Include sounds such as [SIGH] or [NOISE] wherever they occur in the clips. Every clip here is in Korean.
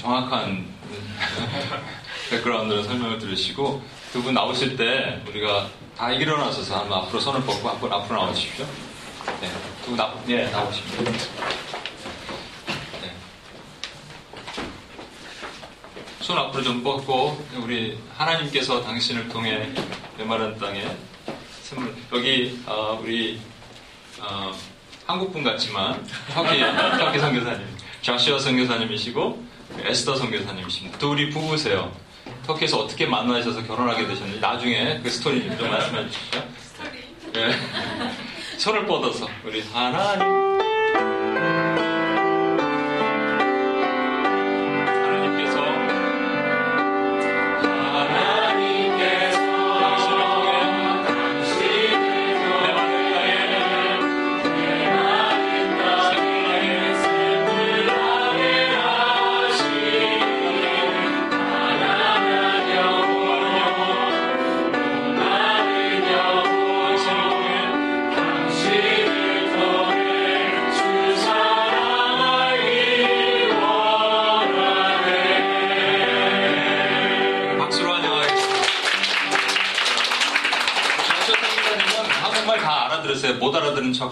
정확한 [LAUGHS] 백그라운드로 설명을 들으시고 두 분 나오실 때 우리가 다 일어나셔서 한번 앞으로 손을 뻗고 한번 앞으로 나오십시오. 네, 두 분 나, 예, 나오십시오. 네. 손 앞으로 좀 뻗고 우리 하나님께서 당신을 통해 메마른 땅에 선물 여기 어, 우리 어, 한국 분 같지만 터키 터키 선교사님 좌시아 선교사님이시고 에스더 선교사님이십니다. 둘이 부부세요. 터키에서 어떻게 만나셔서 결혼하게 되셨는지 나중에 그 스토리 좀 말씀해 주시죠. 스토리. 네. [LAUGHS] 손을 뻗어서 우리 하나님.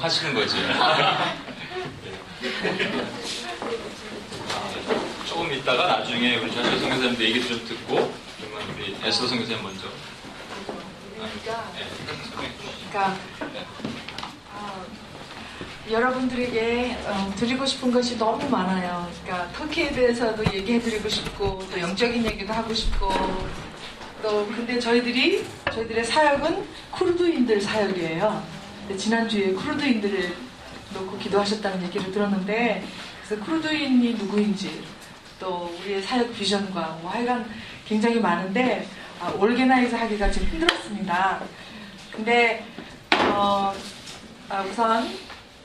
하시는 거지. 조금 있다가 나중에 우리 전철 성교사님도 얘기 좀 듣고 그러면 우리 에스더 성교사님 먼저. 그러니까, 그러니까 어, 여러분들에게 어, 드리고 싶은 것이 너무 많아요. 그러니까 터키에 대해서도 얘기해드리고 싶고 또 영적인 얘기도 하고 싶고 또 근데 저희들이 저희들의 사역은 쿠르드인들 사역이에요. 지난주에 쿠르드인들을 놓고 기도하셨다는 얘기를 들었는데 그래서 쿠르드인이 누구인지 또 우리의 사역 비전과 뭐 하여간 굉장히 많은데 아, 올게나이즈 하기가 좀 힘들었습니다. 근데 어, 아, 우선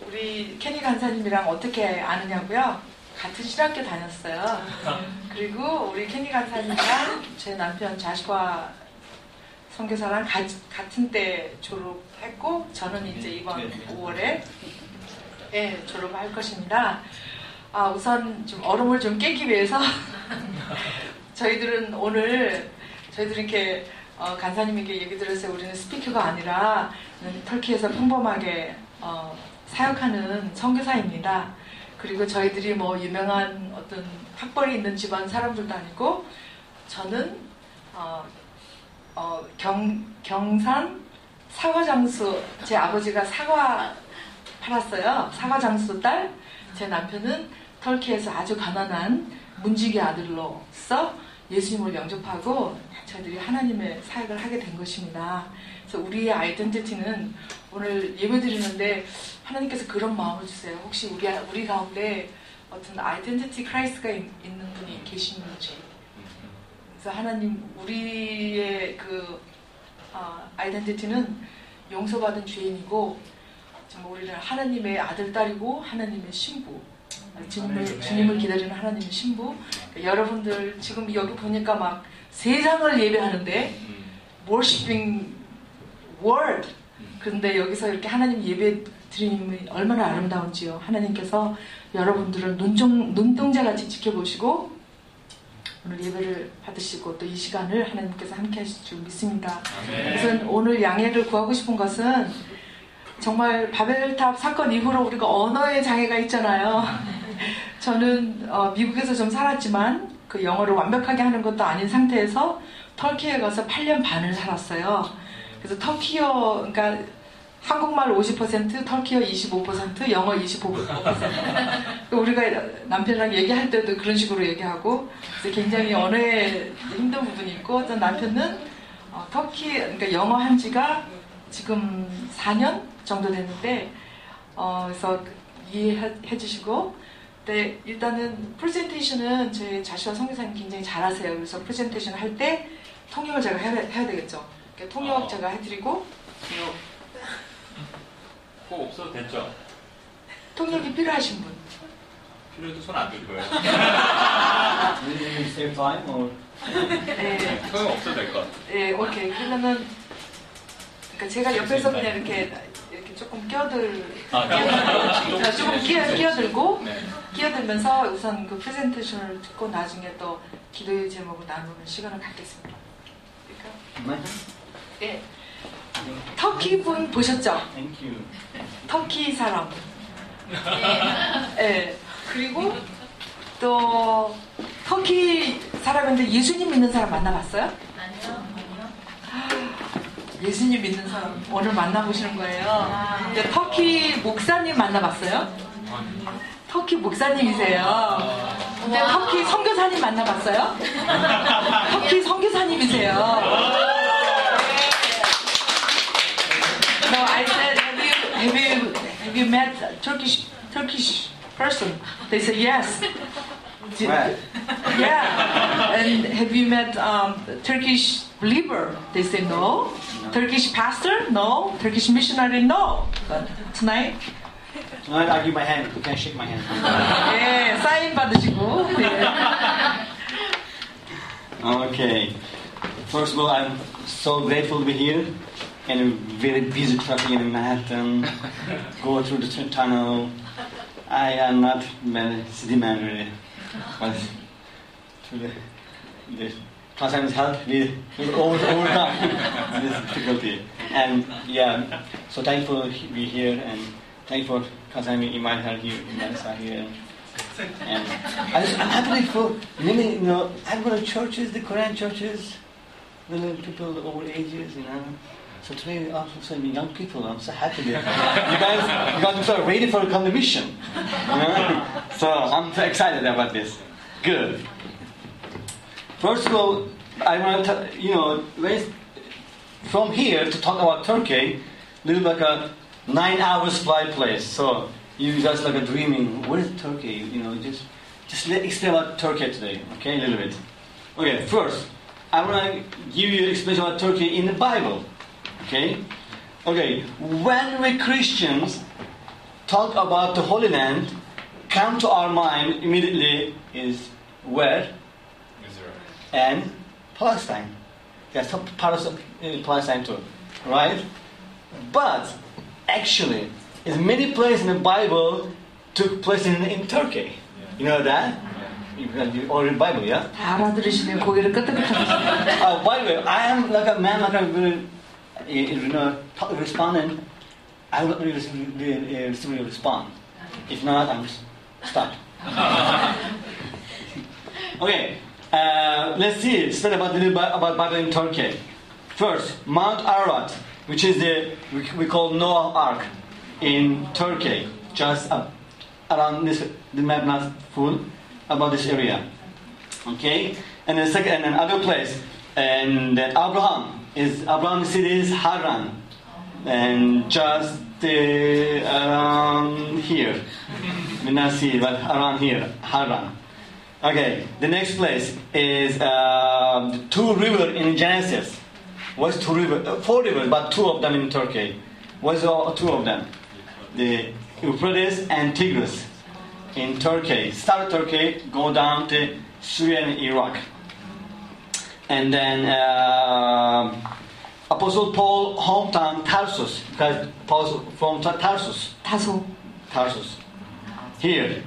우리 케니 간사님이랑 어떻게 아느냐고요? 같은 신학교 다녔어요. 그리고 우리 케니 간사님이랑 제 남편 자식과 선교사랑 같은 때 졸업 했고 저는 이제 이번 5월에 예, 졸업할 것입니다. 아, 우선 좀 얼음을 좀 깨기 위해서 [LAUGHS] 저희들은 오늘 저희들은 이렇게 어, 간사님에게 얘기 들었어요. 우리는 스피커가 아니라 터키에서 평범하게 어, 사역하는 선교사입니다. 그리고 저희들이 뭐 유명한 어떤 학벌이 있는 집안 사람들도 아니고 저는 어, 어, 경, 경산 사과 장수, 제 아버지가 사과 팔았어요. 사과 장수 딸. 제 남편은 터키에서 아주 가난한 문지기 아들로서 예수님을 영접하고 저희들이 하나님의 사역을 하게 된 것입니다. 그래서 우리의 아이덴티티는 오늘 예배 드리는데 하나님께서 그런 마음을 주세요. 혹시 우리, 우리 가운데 어떤 identity crisis가 있는 분이 계시는지 그래서 하나님 우리의 그 어, identity는 용서받은 죄인이고 정말 우리는 하나님의 아들 딸이고 하나님의 신부 주님을, 주님을 기다리는 하나님의 신부. 여러분들 지금 여기 보니까 막 세상을 예배하는데 worshiping world. 그런데 여기서 이렇게 하나님 예배 드림이 얼마나 아름다운지요. 하나님께서 여러분들을 눈종, 눈동자같이 지켜보시고 오늘 예배를 받으시고 또 이 시간을 하나님께서 함께 하실 줄 믿습니다. 우선 오늘 양해를 구하고 싶은 것은 정말 바벨탑 사건 이후로 우리가 언어의 장애가 있잖아요. [LAUGHS] 저는 어, 미국에서 좀 살았지만 그 영어를 완벽하게 하는 것도 아닌 상태에서 터키에 가서 8년 반을 살았어요. 그래서 터키어, 그러니까 한국말 50%, 터키어 25%, 영어 25%. 우리가 남편이랑 얘기할 때도 그런 식으로 얘기하고 굉장히 언어에 힘든 부분이 있고 어떤 남편은 어, 터키, 그러니까 영어 한 지가 지금 4년 정도 됐는데 어, 그래서 이해해 주시고 네, 일단은 프레젠테이션은 제 자시와 성교사님 굉장히 잘하세요. 그래서 프레젠테이션 할 때 통역을 제가 해야, 해야 되겠죠. 그러니까 통역 어. 제가 해드리고 꼭 없어도 됐죠? 통역이 필요하신 분. 필요해도 손 안 들 거예요. [LAUGHS] save time or? 네. 통역 없어도 될것 같아요. 네, 오케이. 그러면은 그러니까 제가 옆에서 그냥 이렇게 이렇게 조금 끼어들, 아, 끼어들 조금 끼어, 끼어들고 네. 끼어 스며들면서 우선 그 프레젠테이션을 듣고 나중에 또 기도의 제목을 나누는 시간을 갖겠습니다. 그러니까 네. 터키 분 보셨죠? Thank you. 터키 사람. 네. 그리고 또 터키 사람인데 예수님 믿는 사람 만나봤어요? 아니요. 예수님 믿는 사람 오늘 만나보시는 거예요. 근데 터키 목사님 만나봤어요? 터키 목사님이세요. 근데 터키 선교사님 만나봤어요? [LAUGHS] 터키 선교사님이세요. No, I said, have you, have you, have you met a Turkish, Turkish person? They said yes. Did- Right. Yeah. And have you met um, Turkish believer? They say no. Turkish pastor? No. Turkish missionary? No. But tonight, Tonight I'll give my hand. You can shake my hand. 예, 사인 받으시고. 예. [LAUGHS] Okay. First of all, I'm so grateful to be here and a very busy traffic in Manhattan. Go through the t- tunnel. I am not a city man really, but through the, the Constant's help, we we over, overcome this difficulty. And yeah, so thankful to be here and thankful Constant invited her here, invited her here. And I I'm happy for many, you know, I'm going to churches, the Korean churches, little people over ages, you know. So today, also some young people, I'm so happy you guys, you guys are so ready for the mission. You know? So I'm so excited about this. Good. First of all, I want to, you know, from here to talk about Turkey, little like a nine hours flight place. So you just like a dreaming. What is Turkey? You know, just just let explain about Turkey today. Okay, a little bit. Okay, first I want to give you an explanation about Turkey in the Bible. Okay? Okay, when we Christians talk about the Holy Land, come to our mind immediately is where? Israel. And Palestine. There's part of uh, Palestine too, right? But actually, in many places in the Bible took place in, in Turkey. Yeah. You know that? Yeah. You already Bible, yeah? uh, by the way, I am like a man, like a you know, talk, responding. I will really, really respond. If not, I'm s- stop. [LAUGHS] okay, uh, let's see. Study about about Bible in Turkey. First, Mount Ararat, which is the we, we call Noah Ark in Turkey, just uh, around this. The map not full about this area. Okay, and then second, and another place, and then Abraham is Abraham's city is Haran, and just uh, around here. We not see, but around here, Haran. Okay, the next place is uh, two rivers in Genesis. What's two rivers? Uh, four rivers, but two of them in Turkey. What's all two of them? The Euphrates and Tigris in Turkey. Start Turkey, go down to Syria and Iraq and then uh, Apostle Paul hometown Tarsus because from Tarsus. Tarsus. Tarsus. Here,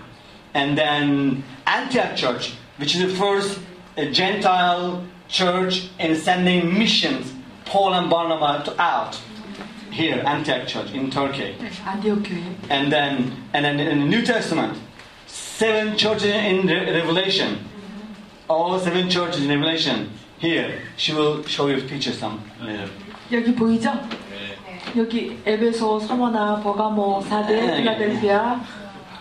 and then Antioch Church, which is the first uh, Gentile church in sending missions Paul and Barnabas out here, Antioch Church in Turkey. And then, and then in the New Testament, seven churches in Re- Revelation. All seven churches in Revelation. Here, she will show you pictures some later. 여기 보이죠? 여기 에베소, 서머나, 버가모, 사데, 필라델피아,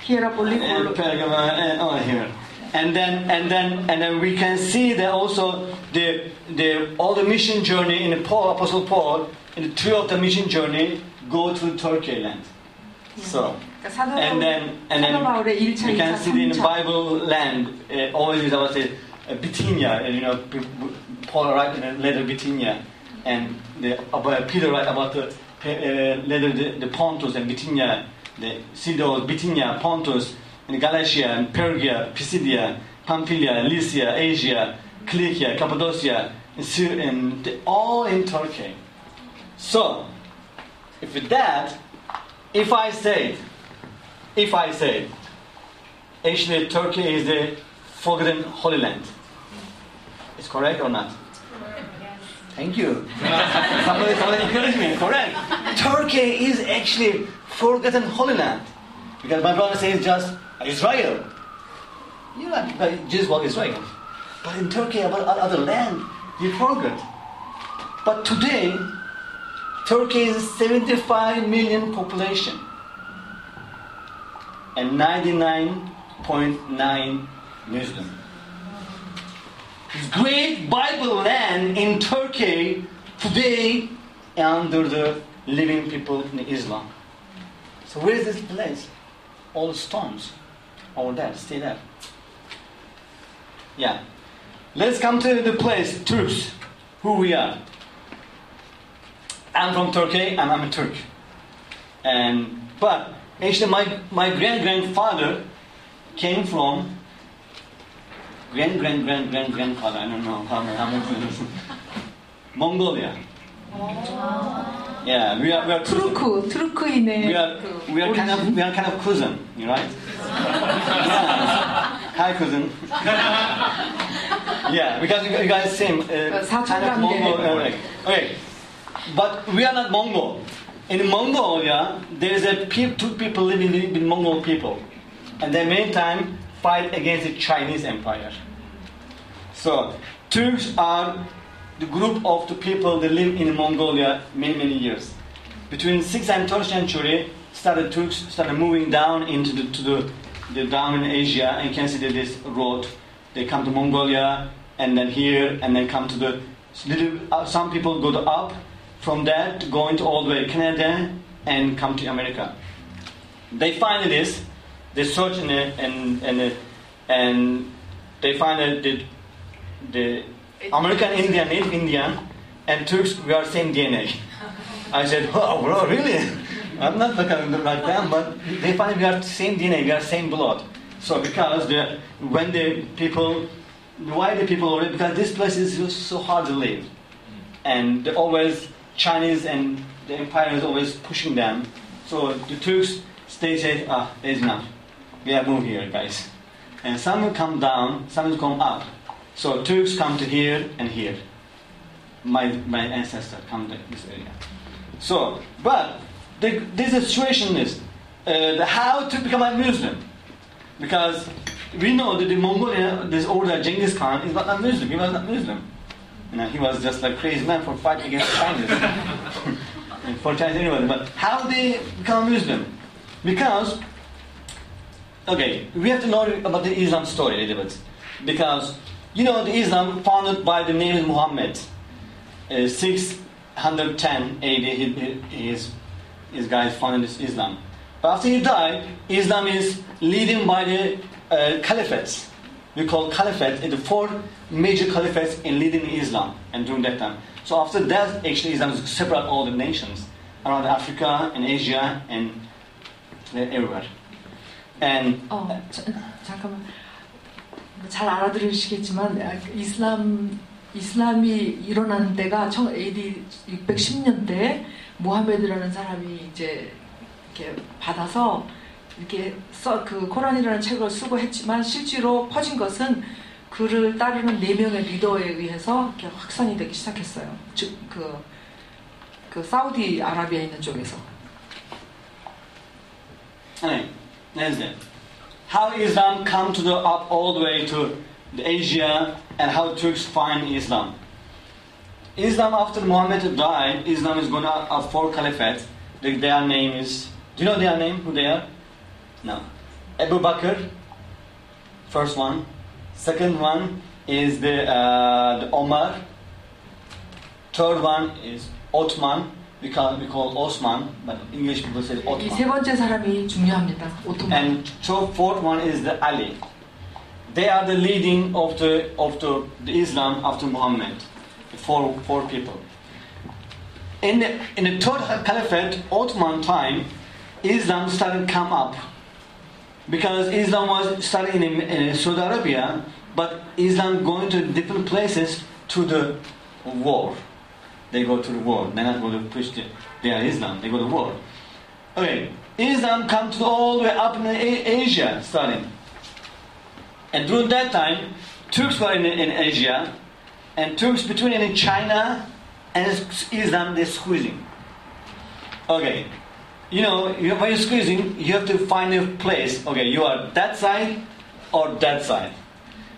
히에라폴리, And 골로. Pergamum and all here. And then, and then, and then we can see that also the, the all the mission journey in the Paul, Apostle Paul, in the three of the mission journey go to Turkey land. So, 그러니까 사도 and then, and then 사도 바울의 1차, we 2차, can see in the 3차. Bible land uh, always is about the uh, Bithynia, uh, you know, Paul write in the letter Bithynia, and the about Peter write about the uh, letter the, the Pontus and Bithynia, the Sidon, Bithynia, Pontus, and Galatia, and Pergia, Pisidia, Pamphylia, Lycia, Asia, Cilicia, Cappadocia, and, and all in Turkey. So, if that, if I say, if I say, actually Turkey is the forgotten Holy Land. It's correct or not? Thank you. [LAUGHS] somebody, somebody encourage me. Correct. Turkey is actually forgotten Holy Land. Because my brother says just Israel. You know, but Jesus was Israel. But in Turkey, about other land, you forget. But today, Turkey is 75 million population and 99.9 Muslim. Great Bible land in Turkey today under the living people in Islam. So where is this place? All stones All there, stay there. Yeah. Let's come to the place, Turks, who we are. I'm from Turkey and I'm a Turk. And but actually my, my grand grandfather came from Grand, grand, grand, grand, grandfather. I don't know how, how Mongolia. Yeah, we are we are Turku, Turku인의 we are we are kind of we are kind of cousin, you right? [LAUGHS] yeah. Hi cousin. [LAUGHS] yeah, because you guys same uh, kind of Mongol. Uh, like, okay, but we are not Mongol. In Mongolia, there is a pe- two people living with Mongol people, and they many time fight against the Chinese Empire. So Turks are the group of the people that live in Mongolia many many years. Between 6th and 12th century, started Turks started moving down into the to the, the down in Asia, and you can see that this road. They come to Mongolia, and then here, and then come to the little. Uh, some people go to up from that, going to all the way Canada, and come to America. They find this, they search in it, and and and they find that the, American Indian, Native Indian, and Turks we are same DNA. I said, oh, bro, really? I'm not looking like them, but they find we are same DNA, we are same blood. So because the, when the people, why the people because this place is just so hard to live. And always, Chinese and the empire is always pushing them. So the Turks, they say, ah, it's enough. We have moved here, guys. And some will come down, some will come up. So Turks come to here and here. My, my ancestor come to this area. So, but the, this situation is uh, the how to become a Muslim. Because we know that the Mongolia, this older Genghis Khan, is not a Muslim. He was not Muslim. You know, he was just like crazy man for fight against Chinese. [LAUGHS] For Chinese anybody. But how they become Muslim? Because, okay, we have to know about the Islam story a little bit. Because, you know, the Islam founded by the name of Muhammad. Uh, 610 AD, he, is, his guy founded Islam. But after he died, Islam is leading by the uh, caliphates. We call caliphate the four major caliphates in leading Islam and during that time. So after that, actually, Islam separated all the nations around Africa and Asia and everywhere. And oh, uh, 잘 알아들으시겠지만 아, 이슬람 이슬람이 일어나는 때가 1 AD 610년대 모하메드라는 사람이 이제 이렇게 받아서 이렇게 써 그 코란이라는 책을 쓰고 했지만 실제로 퍼진 것은 그를 따르는 네 명의 리더에 의해서 이렇게 확산이 되기 시작했어요. 즉그 그 사우디 아라비아에 있는 쪽에서. Anyway, that's it. How Islam come to the up all the way to Asia and how Turks find Islam. Islam after Muhammad died, Islam is going to have four caliphates. The- Their name is. Do you know their name? Who they are? No. Abu Bakr, first one. Second one is the, uh, the Omar. Third one is Ottoman We call, we call Osman, but English people say 이 Ottoman. 세 번째 사람이 중요합니다. 오토만. And so fourth one is the Ali. They are the leading of the of the, the Islam after Muhammad. The four four people. In the in the third caliphate, Ottoman time, Islam started come up. Because Islam was started in, in Saudi Arabia, but Islam going to different places to the war. they go to the world. They are not going to Christian. They are Islam. They go to the world. Okay, Islam comes all the way up in Asia, starting. And during that time, Turks were in, in Asia, and Turks between in China and Islam, they're squeezing. Okay, you know, when you're squeezing, you have to find a place. Okay, you are that side or that side.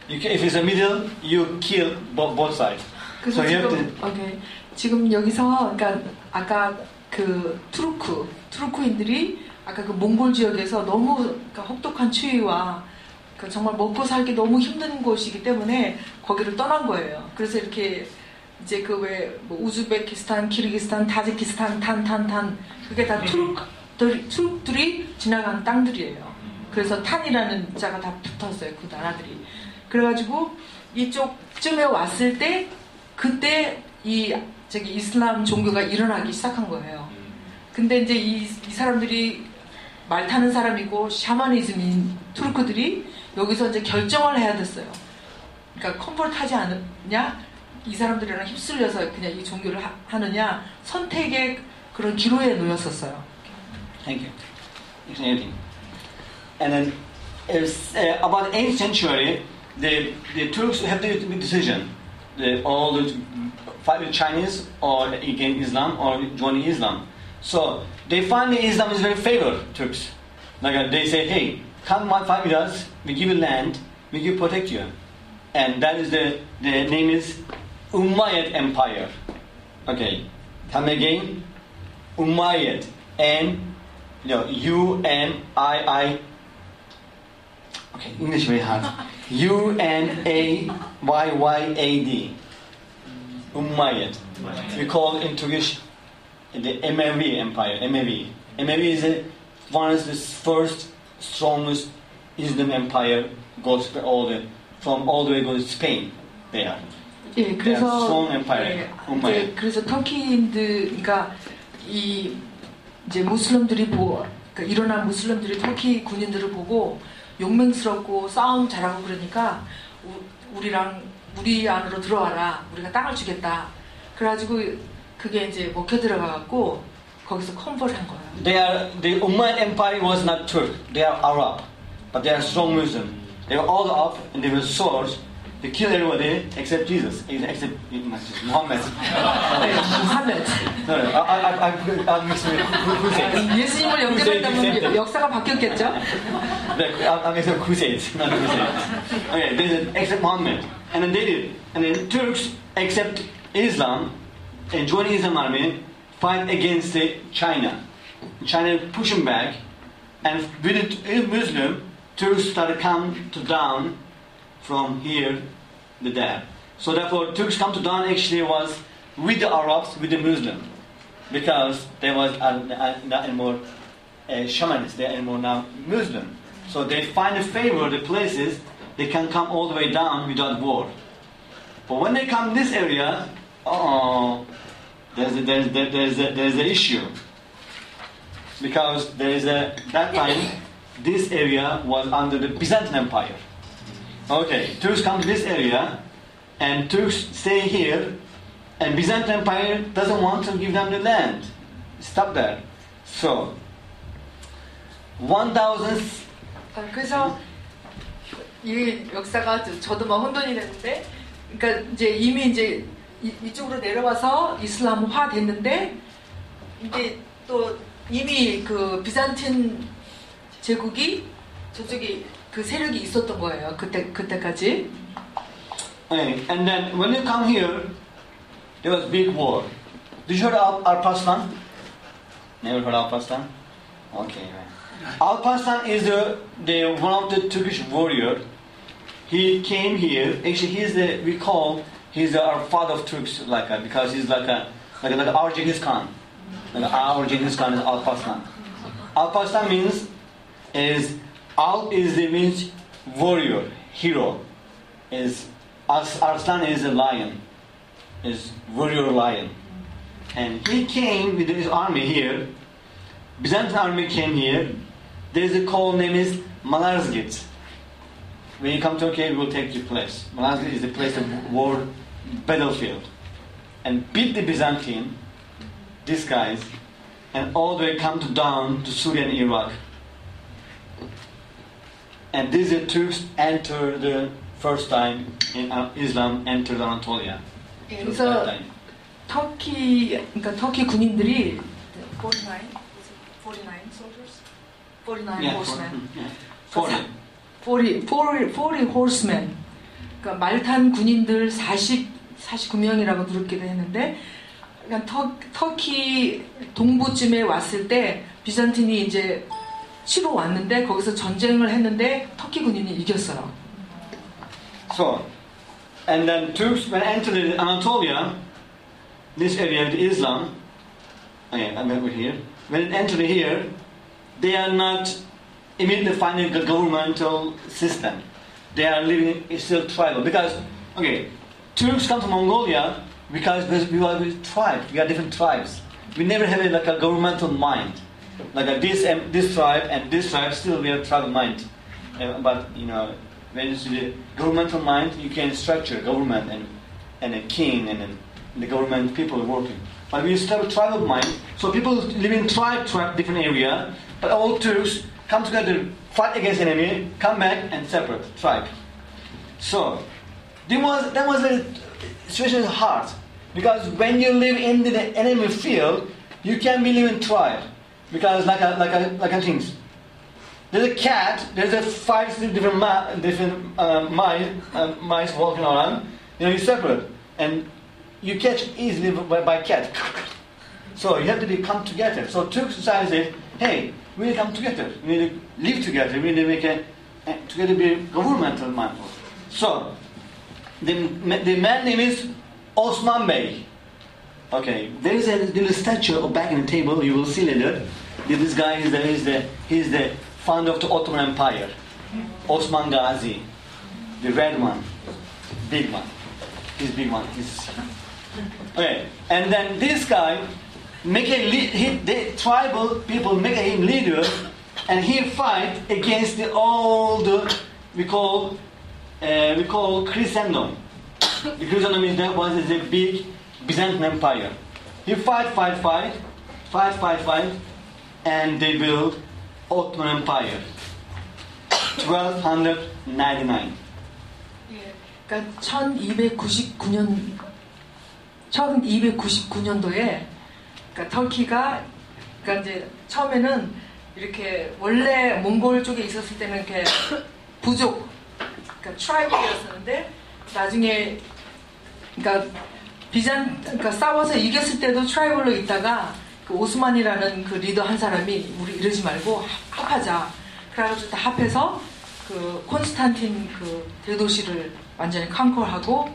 Can, if it's a middle, you kill bo- both sides. So you have to. Okay. 지금 여기서 그러니까 아까 그 투르크 투르크인들이 아까 그 몽골 지역에서 너무 그러니까 혹독한 추위와 그 정말 먹고 살기 너무 힘든 곳이기 때문에 거기를 떠난 거예요. 그래서 이렇게 이제 그왜 뭐 우즈베키스탄, 키르기스탄, 타지키스탄, 탄탄탄 그게 다 투르크들 투르크들이 지나간 땅들이에요. 그래서 탄이라는 자가 다 붙었어요. 그 나라들이. 그래가지고 이쪽쯤에 왔을 때 그때 이 저기 이슬람 종교가 일어나기 시작한 거예요. 근데 이제 이, 이 사람들이 말 타는 사람이고 샤머니즘인 투르크들이 여기서 이제 결정을 해야 됐어요. 그러니까 컨버트 하지 않느냐, 이 사람들이랑 휩쓸려서 그냥 이 종교를 하, 느냐 선택의 그런 기로에 놓였었어요. Thank you. And then, uh, about 8th century, the, the Turks have the decision. The, all the fight with Chinese or again Islam or joining Islam. So they find Islam is very favored Turks. Like uh, they say, hey, come and fight with us. We give you land. We give protect you. And that is the the name is Umayyad Empire. Okay, come again. Umayyad. N, you know, U N I I. Okay, English very hard. U N A Y Y A D. Umayyad. We call in Turkish the Emevi Empire. Emevi. Emevi is a, one of the first strongest Islam empire. Goes all the from all the way to Spain. There. 예, 그래서 strong empire. 예, Umayyad. 이제 그래서 터키인들, 그러니까 이 이제 무슬림들이 보, 그러니까 일어난 무슬림들이 터키 군인들을 보고 용맹스럽고 싸움 잘하고 그러니까 우, 우리랑 우리 안으로 들어와라, 우리가 땅을 주겠다. 그래가지고 그게 이제 먹혀 들어가갖고 거기서 컨버트한 거예요. They are the Umayyad Empire was not Turk. They are Arab, but they are strong Muslim. They were all up and they were swords. They killed everybody except Jesus, except Muhammad. [LAUGHS] 무함메드. no, no, I, I, I, I'm mixing with Crusades. 예수님을 영접했다면 역사가 바뀌었겠죠? I'm, [LAUGHS] I'm mixing with Crusades, not Crusades. Okay, there's an except Muhammad, and then they did, and then Turks accept Islam and join Islam army, fight against the China. China push them back, and with the Muslim, Turks started come to down from here to there. So therefore, Turks come to down actually was with the Arabs, with the Muslims, because there was uh, not anymore uh, shamanists, they are anymore now Muslim. So they find a favor the places they can come all the way down without war. But when they come this area, oh, there's a, there's a, there's a, there's an issue because there is a that time this area was under the Byzantine Empire. Okay, Turks come to this area, and Turks stay here, and Byzantine Empire doesn't want to give them the land. Stop there. So, 1,000 아, 그래서 이 역사가 저- 저도 막 혼돈이 됐는데, 그러니까 이제 이미 이제 이, 이쪽으로 내려와서 이슬람화 됐는데, 이게 또 이미 그 비잔틴 제국이 저쪽에 그 세력이 있었던 거예요. 그때 그때까지. Okay, and then when you come here, there was big war. Did you heard of Alparslan? Never heard of Alparslan? Okay. right. Alparslan is the, the one of the Turkish warrior. He came here. Actually, he's the we call he's the, our father of Turks like that because he's like a like like our Genghis Khan. Like our Genghis Khan is Alparslan. Alparslan means is Al is the means warrior hero is Ars- Arslan is a lion, is warrior lion. And he came with his army here. Byzantine army came here. There's a call name is Malazgirt. When you come to Turkey, we will take your place. Malazgirt is the place of war battlefield. And beat the Byzantine, these guys, and all the way come to down to Syria and Iraq. And these are Turks enter the first time in uh, Islam entered Anatolia. 예, the 그래서. 터키 그러니까 터키 군인들이 49 49 soldiers 49 Yeah, horsemen yeah. Forty. 40 40 40 horsemen 그러니까 말탄 군인들 40 49명이라고 그렇게 했는데 그러니까 터, 터키 동부쯤에 왔을 때 비잔틴이 이제 치러 왔는데 거기서 전쟁을 했는데 터키 군인이 이겼어요. So, and then Turks when entered Anatolia, this area of Islam, okay, I'm over here. When it entered here, they are not immediately finding a governmental system. They are living it's still tribal because okay, Turks come to Mongolia because we are with tribes. We are different tribes. We never have a, like a governmental mind. Like a, this and this tribe and this tribe still we have tribal mind. Uh, but you know, when you see the governmental mind, you can structure government and and a king and then the government people working. But we still have tribal mind, so people live in tribe, tribe, different area. But all Turks come together, fight against enemy, come back and separate tribe. So there was that was the situation hard because when you live in the enemy field, you can be live in tribe because like a like a like a things. There's a cat. There's a five different ma- different uh, mice uh, mice walking around. You know, you separate and you catch easily by, by cat. [LAUGHS] So you have to be come together. So Turk society says, hey, we need to come together. We need to live together. We need to make a, a together be governmental man. So the, the man name is Osman Bey. Okay, there is a little statue back in the table. You will see later. This guy is the is the he's the founder of the Ottoman Empire. Osman Ghazi, the red one, big one. He's big one. He's okay. And then this guy make a he, the tribal people make him leader, and he fight against the the we call uh, we call Christendom. The Christendom is that was is a big Byzantine Empire. He fight, fight, fight, fight, fight, fight, and they build Ottoman Empire. 1299. 예, 그러니까 1299년 1299년도에 그러니까 터키가 그러니까 이제 처음에는 이렇게 원래 몽골 쪽에 있었을 때는 이렇게 부족 그러니까 tribe였었는데 나중에 그러니까 비잔 그러니까 싸워서 이겼을 때도 tribal로 있다가 그 오스만이라는 그 리더 한 사람이 우리 이러지 말고 합- 합하자 그래가지고 다 합해서 그 콘스탄틴 그 대도시를 완전히 conquer하고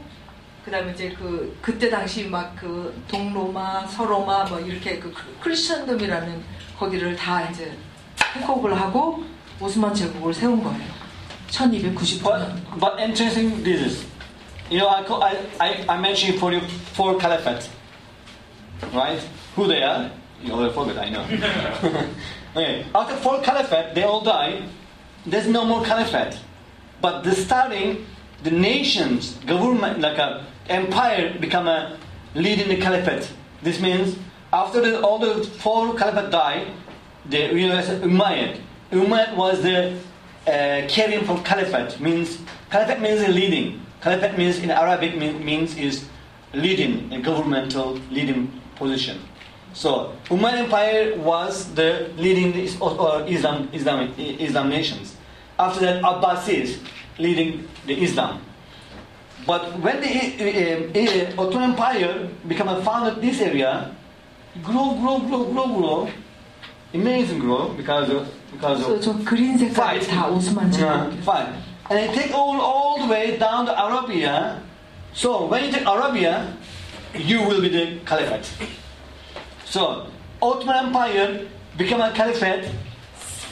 그다음에 이제 그 그때 당시 막 그 동로마 서로마 뭐 이렇게 그 Christendom이라는 거기를 다 이제 회복을 하고 오스만 제국을 세운 거예요. 1299년. But, but interesting this is, you know, I, call, I, I, I mentioned for you four caliphate, right? Who they are? You all forget, I know. [LAUGHS] okay. After four caliphate, they all die. There's no more caliphate. But the starting, the nations, government, like a empire, become a leading the caliphate. This means after the, all the four caliphate die, the as Umayyad. Umayyad was the uh, carrying for caliphate. Means caliphate means leading. Caliphate means in Arabic mean, means is leading a governmental leading position. So Umayyad Empire was the leading the, or, or Islam, Islam Islam nations. After that, Abbasis leading the Islam. But when the uh, uh, Ottoman Empire became a founded this area, grow, grow, grow, grow, grow, amazing grow because of because 그래서 of 저 그린 색깔이 fight. 다 오스만 Yeah, 제국. fight. And they take all all the way down to Arabia. So when you take Arabia, you will be the caliphate. So Ottoman Empire become a caliphate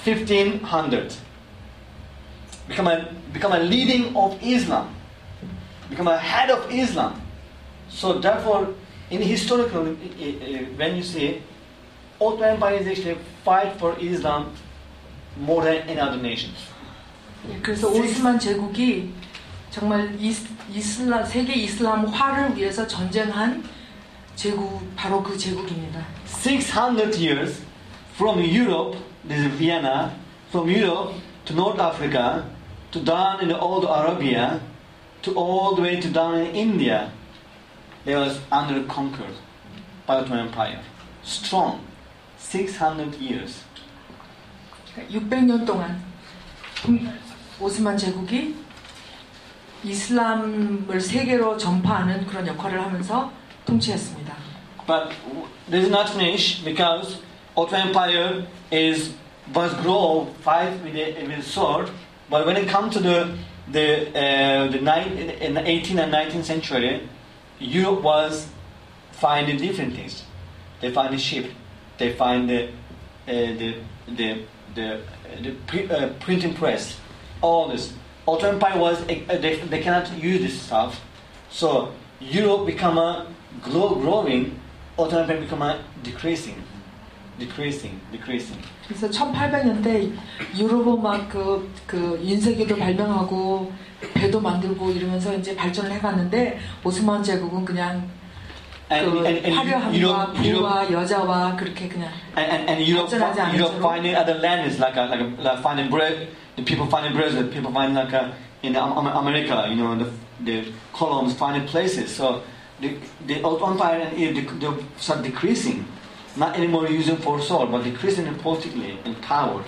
1500. Become a become a leading of Islam. Become a head of Islam. So therefore, in historical, uh, uh, when you see Ottoman Empire is actually fight for Islam more than any other nations. 예, 그래서 오스만 제국이 정말 이스, 이슬람 세계 이슬람화를 위해서 전쟁한 제국 바로 그 제국입니다. 600 years from Europe, this is Vienna, from Europe to North Africa, to down in old Arabia, to all the way to down in India, they was under conquered by Ottoman Empire. Strong, 600 years. 600년 동안 오스만 제국이 이슬람을 세계로 전파하는 그런 역할을 하면서 통치했습니다. But this is not finished because Ottoman Empire is was grow fight with a with sword. But when it comes to the the uh, the nine, in the 18th and 19th century, Europe was finding different things. They find the ship, they find the uh, the the the, the pre, uh, printing press, all this. Ottoman Empire was uh, they, they cannot use this stuff, so Europe become a grow, growing, Ottoman Empire become a decreasing, decreasing, decreasing. 그래서 1800년대 유럽은 막그 그 인쇄기도 발명하고 배도 만들고 이러면서 이제 발전을 해갔는데 오스만 제국은 그냥 And, 그 and, and 화려함과 Europe, Europe, 부와 여자와 그렇게 그냥 and, and, and Europe, 발전하지 않은 Europe 채로. finding other lands like a, like, a, like finding bread. The people finding bread. The people finding like a, in Am- Am- America, you know, the, the columns finding places. So the the Ottoman Empire and they, they start decreasing, not anymore using for sword, but decreasing politically in power.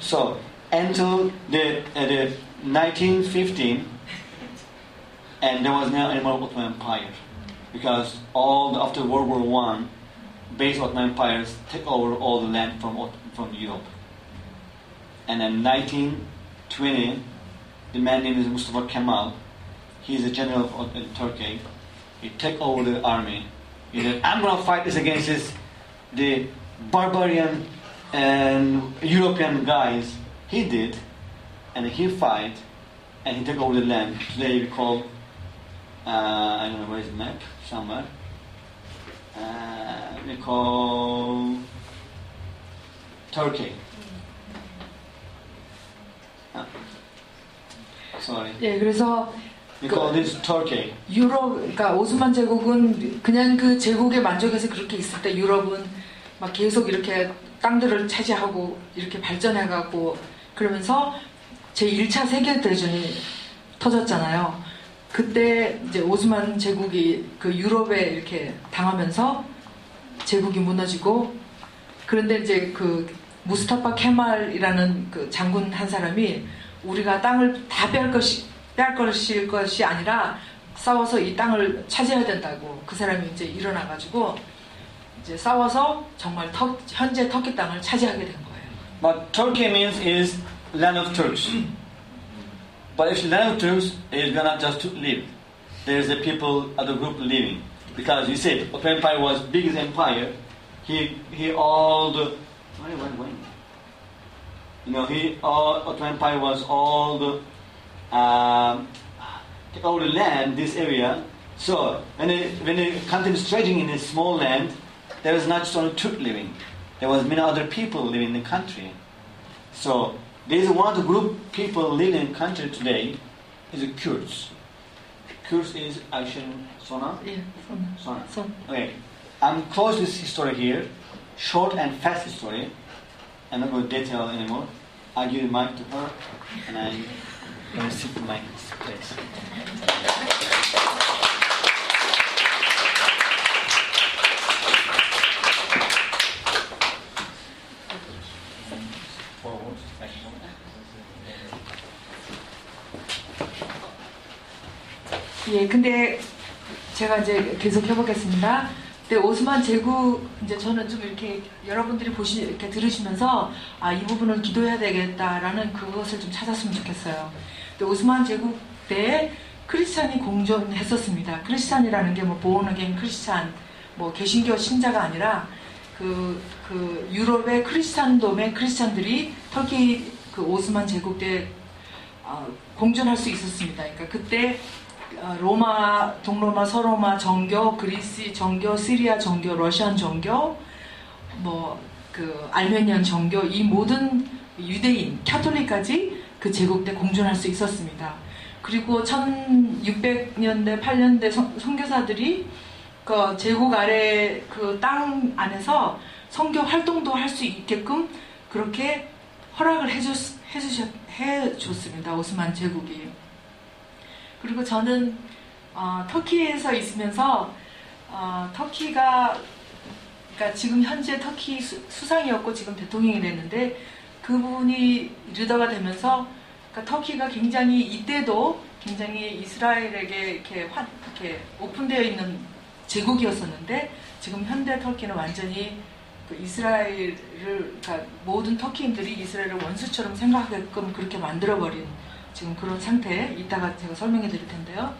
So until the uh, the 1915, and there was no anymore Ottoman Empire because all after World War One, base Ottoman empires take over all the land from from Europe. And in 1920, the man named is Mustafa Kemal. He is a general of in Turkey. He take over the army. He said, "I'm to fight this against this, the barbarian and European guys." He did, and he fight, and he took over the land. Today we call uh, I don't know where's the map somewhere. Uh, we call Turkey. Ah. sorry. 예 그래서 We call this Turkey. 유럽 그러니까 오스만 제국은 그냥 그 제국에 만족해서 그렇게 있을 때 유럽은 막 계속 이렇게 땅들을 차지하고 이렇게 발전해가고 그러면서 제 1차 세계 대전이 터졌잖아요. 그때 이제 오스만 제국이 그 유럽에 이렇게 당하면서 제국이 무너지고 그런데 이제 그 무스타파 케말이라는 그 장군 한 사람이 우리가 땅을 다뺄 것이 뺄 것일 것이 아니라 싸워서 이 땅을 차지해야 된다고 그 사람이 이제 일어나 가지고 이제 싸워서 정말 터, 현재 터키 땅을 차지하게 된 거예요. But Turkey means is land of Turks. [CLEARS THROAT] But if of Turks is gonna just live, there's a people, other group living. Because you said Ottoman Empire was biggest empire. He he all the why? You know he all Ottoman Empire was all the um, all the land this area. So when the when the country is stretching in a small land, there was not just only Turk living. There was many other people living in the country. So there is one group people living in country today is the Kurds. Kurds is Asian Sona? Yeah, Sona. Sona. Okay. I'm close this story here. Short and fast story. I'm not going to detail anymore. I give the mic to her and I'm going to sit in my place. 예, 근데 제가 이제 계속 해보겠습니다. 근데 오스만 제국 이제 저는 좀 이렇게 여러분들이 보시 이렇게 들으시면서 아 이 부분을 기도해야 되겠다라는 그것을 좀 찾았으면 좋겠어요. 근데 오스만 제국 때 크리스찬이 공존했었습니다. 크리스찬이라는 게 뭐 보온어게인 크리스찬, 뭐 개신교 신자가 아니라 그, 그 유럽의 크리스찬돔의 크리스찬들이 터키 그 오스만 제국 때 어, 공존할 수 있었습니다. 그러니까 그때 어, 로마, 동로마, 서로마 정교, 그리스 정교, 시리아 정교, 러시안 정교, 뭐 그 알메니안 정교 이 모든 유대인, 캐톨릭까지 그 제국 때 공존할 수 있었습니다. 그리고 1600년대, 8년대 선 교사들이 그 제국 아래 그 땅 안에서 선교 활동도 할 수 있게끔 그렇게 허락을 해줬, 해주셨 해줬습니다. 오스만 제국이. 그리고 저는 어, 터키에서 있으면서 어, 터키가 그러니까 지금 현재 터키 수, 상이었고 지금 대통령이 됐는데 그분이 리더가 되면서 그러니까 터키가 굉장히 이때도 굉장히 이스라엘에게 이렇게, 환, 이렇게 오픈되어 있는 제국이었었는데 지금 현대 터키는 완전히 그 이스라엘을 그러니까 모든 터키인들이 이스라엘을 원수처럼 생각하게끔 그렇게 만들어버린 지금 그런 상태 이따가 제가 설명해 드릴 텐데요.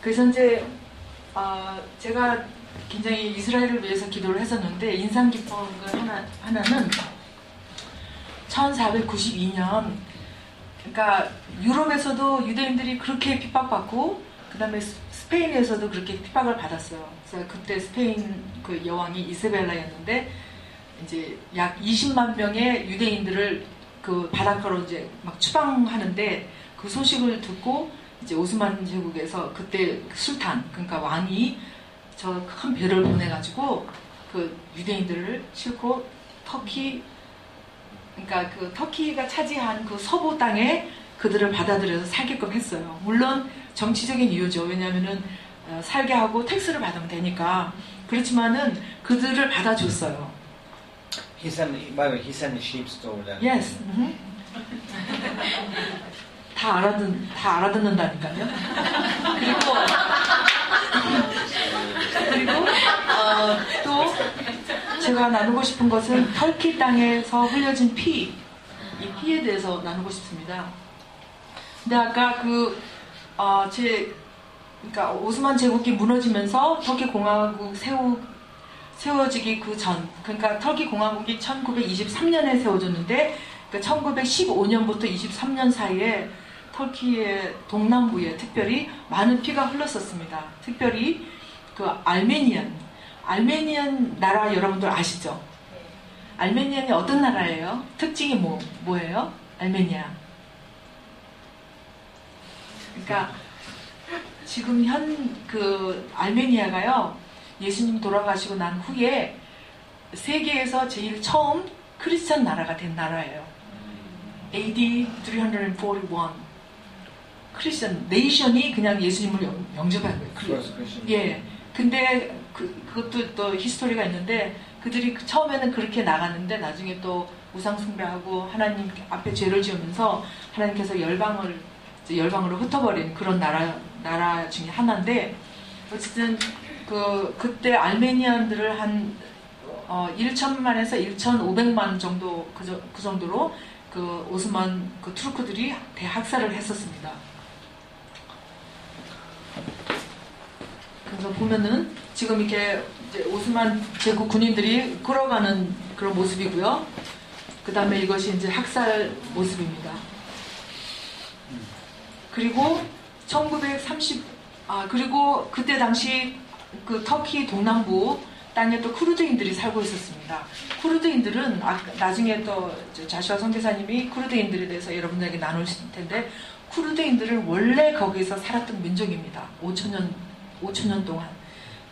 그래서 이제 어, 제가 굉장히 이스라엘을 위해서 기도를 했었는데 인상 깊은 걸 하나, 하나는 1492년 그러니까 유럽에서도 유대인들이 그렇게 핍박받고 그 다음에 스페인에서도 그렇게 핍박을 받았어요. 그래서 그때 스페인 그 여왕이 이세벨라였는데 이제 약 20만 명의 유대인들을 그 바닷가로 이제 막 추방하는데 그 소식을 듣고 이제 오스만 제국에서 그때 술탄 그러니까 왕이 저 큰 배를 보내가지고 그 유대인들을 싣고 터키 그러니까 그 터키가 차지한 그 서부 땅에 그들을 받아들여서 살게끔 했어요. 물론 정치적인 이유죠. 왜냐하면은 어, 살게 하고 텍스를 받으면 되니까. 그렇지만은 그들을 받아줬어요. He sent, by the way, he sent the sheep over there. Yes. 다 알아듣 다 알아듣는다니까요. 그리고 그리고 어, 또 제가 나누고 싶은 것은 터키 땅에서 흘려진 피, 이 피에 대해서 나누고 싶습니다. 근데 아까 그 어, 제 그러니까 오스만 제국이 무너지면서 터키 공화국 세우 세워지기 그 전, 그러니까 터키 공화국이 1923년에 세워졌는데 그러니까 1915년부터 23년 사이에 터키의 동남부에 특별히 많은 피가 흘렀었습니다. 특별히 그 알메니안, 알메니안 나라 여러분들 아시죠? 알메니안이 어떤 나라예요? 특징이 뭐, 뭐예요? 알메니아. 그러니까 지금 현 그 알메니아가요 예수님 돌아가시고 난 후에 세계에서 제일 처음 크리스천 나라가 된 나라예요. AD 341 크리스천 네이션이 그냥 예수님을 영, 접한 거예요. 예. 근데 그, 그것도 또 히스토리가 있는데 그들이 그 처음에는 그렇게 나갔는데 나중에 또 우상 숭배하고 하나님 앞에 죄를 지으면서 하나님께서 열방을 열방으로 흩어버린 그런 나라 나라 중에 하나인데 어쨌든 그 그때 알메니안들을 한 어, 1천만에서 1,500만 정도 그, 그, 정도로 그 오스만 그 투르크들이 대학살을 했었습니다. 그래서 보면은 지금 이렇게 오스만 제국 군인들이 끌어가는 그런 모습이고요. 그 다음에 이것이 이제 학살 모습입니다. 그리고 1930, 아, 그리고 그때 당시 그 터키 동남부 땅에 또 쿠르드인들이 살고 있었습니다. 쿠르드인들은 아, 나중에 또 자시아 선교사님이 쿠르드인들에 대해서 여러분들에게 나누실 텐데 쿠르드인들은 원래 거기서 살았던 민족입니다. 5천년 5천년 동안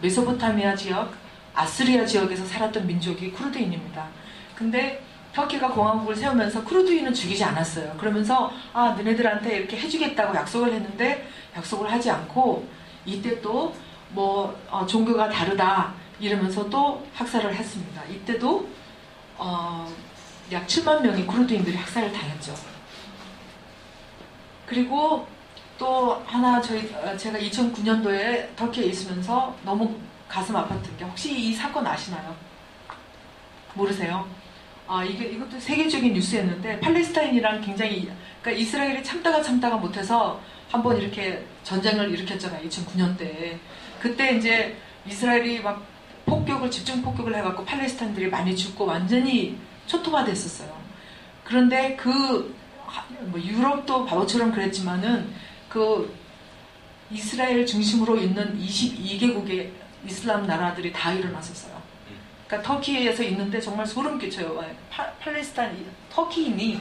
메소포타미아 지역, 아스리아 지역에서 살았던 민족이 쿠르드인입니다. 근데 터키가 공화국을 세우면서 쿠르드인은 죽이지 않았어요. 그러면서 아 너네들한테 이렇게 해주겠다고 약속을 했는데 약속을 하지 않고 이때 또 뭐 어, 종교가 다르다 이러면서 또 학살을 했습니다. 이때도 어, 약 7만 명의 쿠르드인들이 학살을 당했죠. 그리고 또 하나 저희 어, 제가 2009년도에 터키에 있으면서 너무 가슴 아팠던 게 혹시 이 사건 아시나요? 모르세요? 아 이게 이것도 세계적인 뉴스였는데 팔레스타인이랑 굉장히 그러니까 이스라엘이 참다가 참다가 못해서 한번 이렇게 전쟁을 일으켰잖아요 2009년 때 그때 이제 이스라엘이 막 폭격을 집중 폭격을 해갖고 팔레스타인들이 많이 죽고 완전히 초토화됐었어요. 그런데 그 뭐 유럽도 바보처럼 그랬지만은 그 이스라엘 중심으로 있는 22개국의 이슬람 나라들이 다 일어났었어요. 그러니까 터키에서 있는데 정말 소름 끼쳐요. 파, 팔레스타인, 터키인이,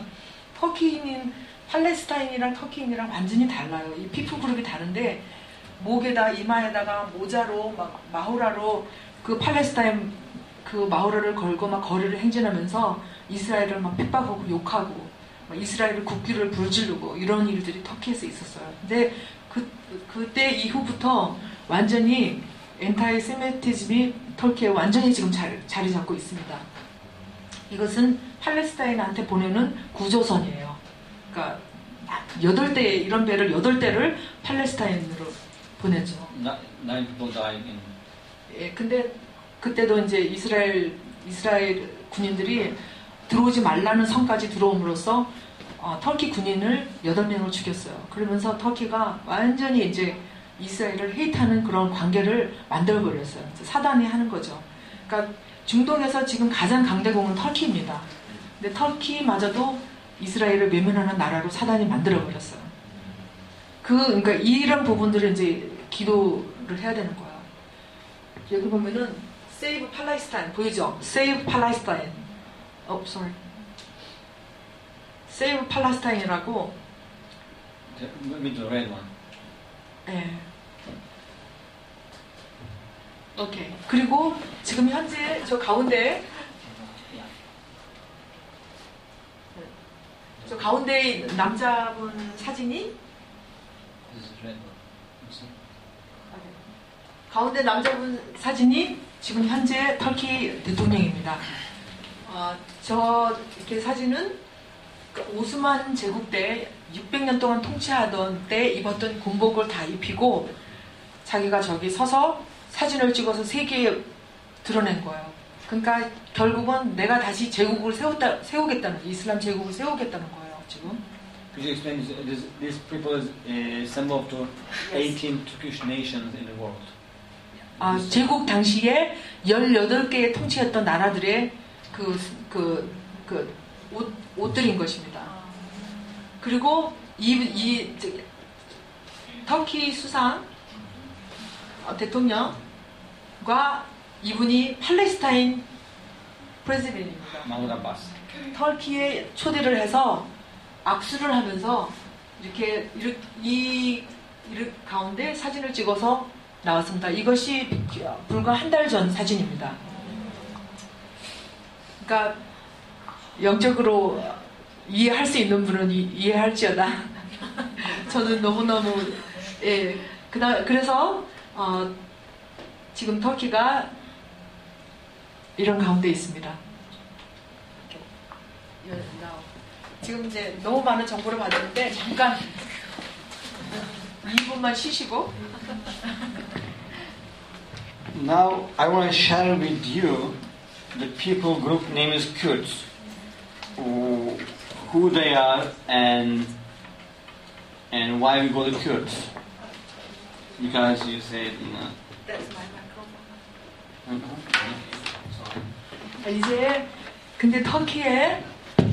터키인인, 팔레스타인이랑 터키인이랑 완전히 달라요. 이 피부 그룹이 다른데, 목에다, 이마에다가 모자로, 막, 마호라로 그 팔레스타인 그 마호라를 걸고 막 거리를 행진하면서 이스라엘을 막 핍박하고 욕하고 뭐 이스라엘을 국기를 불지르고 이런 일들이 터키에서 있었어요. 근데 그 그때 이후부터 완전히 엔타이 세메티즘이 터키에 완전히 지금 자리, 자리 잡고 있습니다. 이것은 팔레스타인한테 보내는 구조선이에요. 그러니까 여덟 대 이런 배를 여덟 대를 팔레스타인으로 보내죠. Nine people died in. 예, 근데 그때도 이제 이스라엘 이스라엘 군인들이 들어오지 말라는 성까지 들어옴으로써 어, 터키 군인을 여덟 명을 죽였어요. 그러면서 터키가 완전히 이제 이스라엘을 헤이트하는 그런 관계를 만들어 버렸어요. 사단이 하는 거죠. 그러니까 중동에서 지금 가장 강대국은 터키입니다. 근데 터키마저도 이스라엘을 외면하는 나라로 사단이 만들어 버렸어요. 그 그러니까 이런 부분들을 이제 기도를 해야 되는 거예요. 여기 보면은 Save Palestine 보이죠? Save Palestine. 어, sorry. Save Palestine이라고 with the red one. 예. 오케이. 그리고 지금 현재 저 가운데 저 가운데 남자분 사진이 This is red one. You see? 가운데 남자분 사진이 지금 현재 터키 대통령입니다. 어, 저 이렇게 사진은 그 오스만 제국 때 600년 동안 통치하던 때 입었던 군복을 다 입히고 자기가 저기 서서 사진을 찍어서 세계에 드러낸 거예요. 그러니까 결국은 내가 다시 제국을 세웠다, 세우겠다는 이슬람 제국을 세우겠다는 거예요. 지금. Could you explain this? This, people is a symbol Yes. 18 Turkish nations in the world. 아, 제국 당시에 18개의 통치했던 나라들의 그, 그, 그, 옷, 옷들인 것입니다. 그리고 이, 이, 터키 수상, 어, 대통령과 이분이 팔레스타인 Abbas. 터키에 초대를 해서 악수를 하면서 이렇게 이렇게 이 이렇게 가운데 사진을 찍어서 나왔습니다. 이것이 불과 한 달 전 사진입니다. 그러니까 영적으로 이해할 수 있는 분은 이, 이해할지어다. [LAUGHS] 저는 너무너무 예 그다 그래서 어, 지금 터키가 이런 가운데 있습니다. 지금 이제 너무 많은 정보를 받았는데 잠깐 [LAUGHS] 2분만 쉬시고 Now I want to share with you the people group name is Kurds. Who, they are and and why we go to Kurds. Because you said you know. 자, 이제 근데 터키에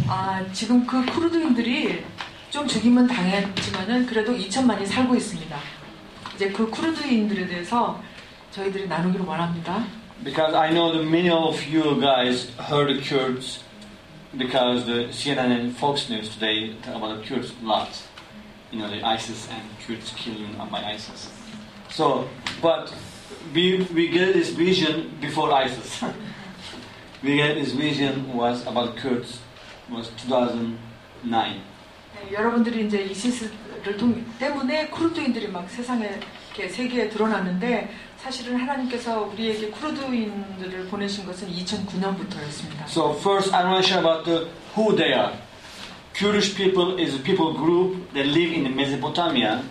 아, 지금 그 쿠르드인들이 좀 죽임은 당했지만은 그래도 2천만이 살고 있습니다. 이제 그 쿠르드인들에 대해서 저희들이 나누기를 원합니다. Because I know that many of you guys heard the Kurds because the CNN and Fox News today talk about the Kurds a lot. You know, the ISIS and Kurds killing by ISIS. So, but we, we get this vision before ISIS. we get this vision was about Kurds was 2009. 네, 여러분들이 이제 이시스를 통, 때문에 쿠르드인들이 막 세상에 이렇게 세계에 드러났는데 사실은 하나님께서 우리에게 쿠르드인들을 보내신 것은 2009년부터였습니다. So first, I want to share about the, who they are. Kurdish people is a people group that live in Mesopotamia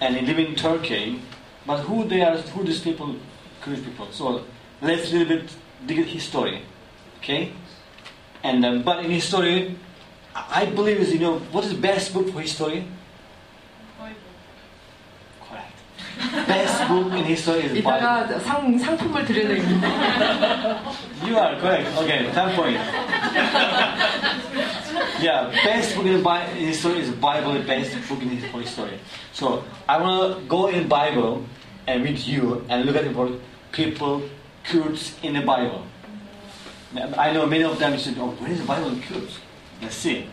and they live in Turkey. But who they are, who these people, Kurdish people. So let's a little bit dig at history, okay? And um, but in history, I I believe is you know what is the best book for history? Best book in history is the Bible. 이따가 상, 상품을 드려야 되는데 You are correct. Okay, 10 point. yeah, best book in, Bi- in history is Bible, the best book in his- for history. So I want to go in Bible and with you and look at the word people, Kurds in the Bible. I know many of them said, oh, where is the Bible in Kurds? Let's see.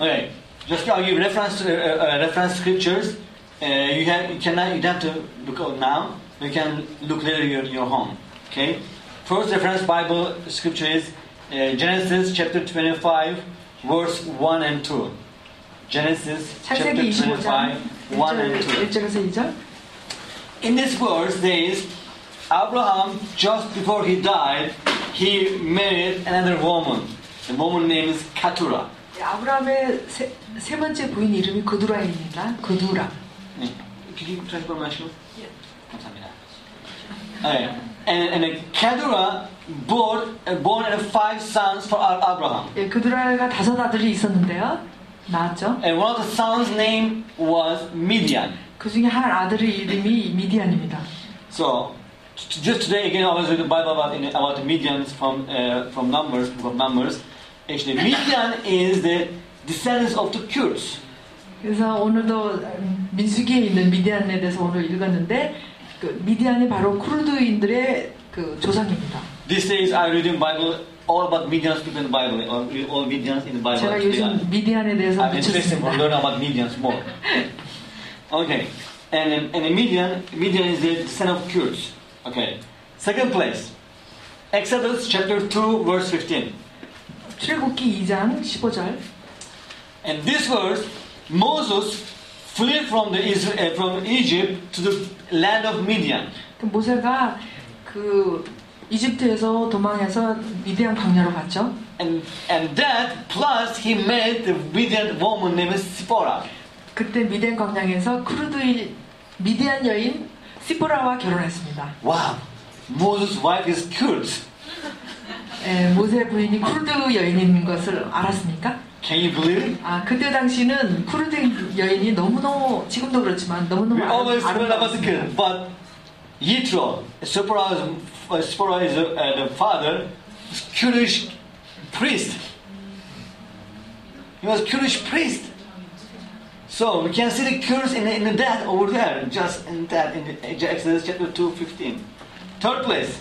Okay, just I'll give reference uh, uh, reference scriptures. Uh, you have you cannot you don't have to look out now. You can look later in your, your home. Okay. First reference Bible scripture is uh, Genesis chapter 25, verse 1 and 2. Genesis chapter 창세기 25, 25장 1 and 2. 1절에서 2절. In this verse, there is Abraham, just before he died, he married another woman. The woman name is Keturah. 네, 아브라함의 세, 세 번째 부인 이름이 그두라입니다. 그두라. 네. Could you transfer my shoe? 감사합니다. 네. And, and Keturah born, uh, born five sons for Abraham. 예, 그두라가 다섯 아들이 있었는데요. 나왔죠. And one of the sons' name was Midian. 그 중에 한 아들의 이름이 미디안입니다. So, t- just today again, I was reading the Bible about, in, about the Midians from uh, from Numbers, book of Numbers. Actually, Midian is the descendants of the Kurds. 그래서 오늘도 민수기에 있는 미디안에 대해서 오늘 읽었는데 그 미디안이 바로 쿠르드인들의 그 조상입니다. These days, I read in Bible all about Midians people in the Bible, all, all Midians in the Bible. 제가 요즘 미디안에 대해서 I'm interested 미쳤습니다. learning about Midians more. Okay, and in, and in Midian, Midian is the descendant of Kurds. Okay, second place, Exodus chapter two, verse fifteen. 출애굽기 2장 15절. And this verse, Moses fled from the Isra- uh, from Egypt to the land of Midian. 그 모세가 그 이집트에서 도망해서 미디안 광야로 갔죠. And and that plus he met the Midian woman named Sipporah. 그때 미디안 광야에서 쿠르드 미디안 여인 시포라와 결혼했습니다. Wow, Moses' wife is Kurds. 예, 모세 부인이 쿠르드 여인인 것을 알았습니까? Can you believe? 아 그때 당시는 쿠르드 여인이 너무너무 지금도 그렇지만 너무너무 아름- 아름다웠습니다. But Yitro, Sipporah's, uh, Sipporah is uh, the father, is Kurdish priest. He was Kurdish priest. So we can see the Kurds in, in that over there, just in that in Exodus chapter 2, 15. Third place,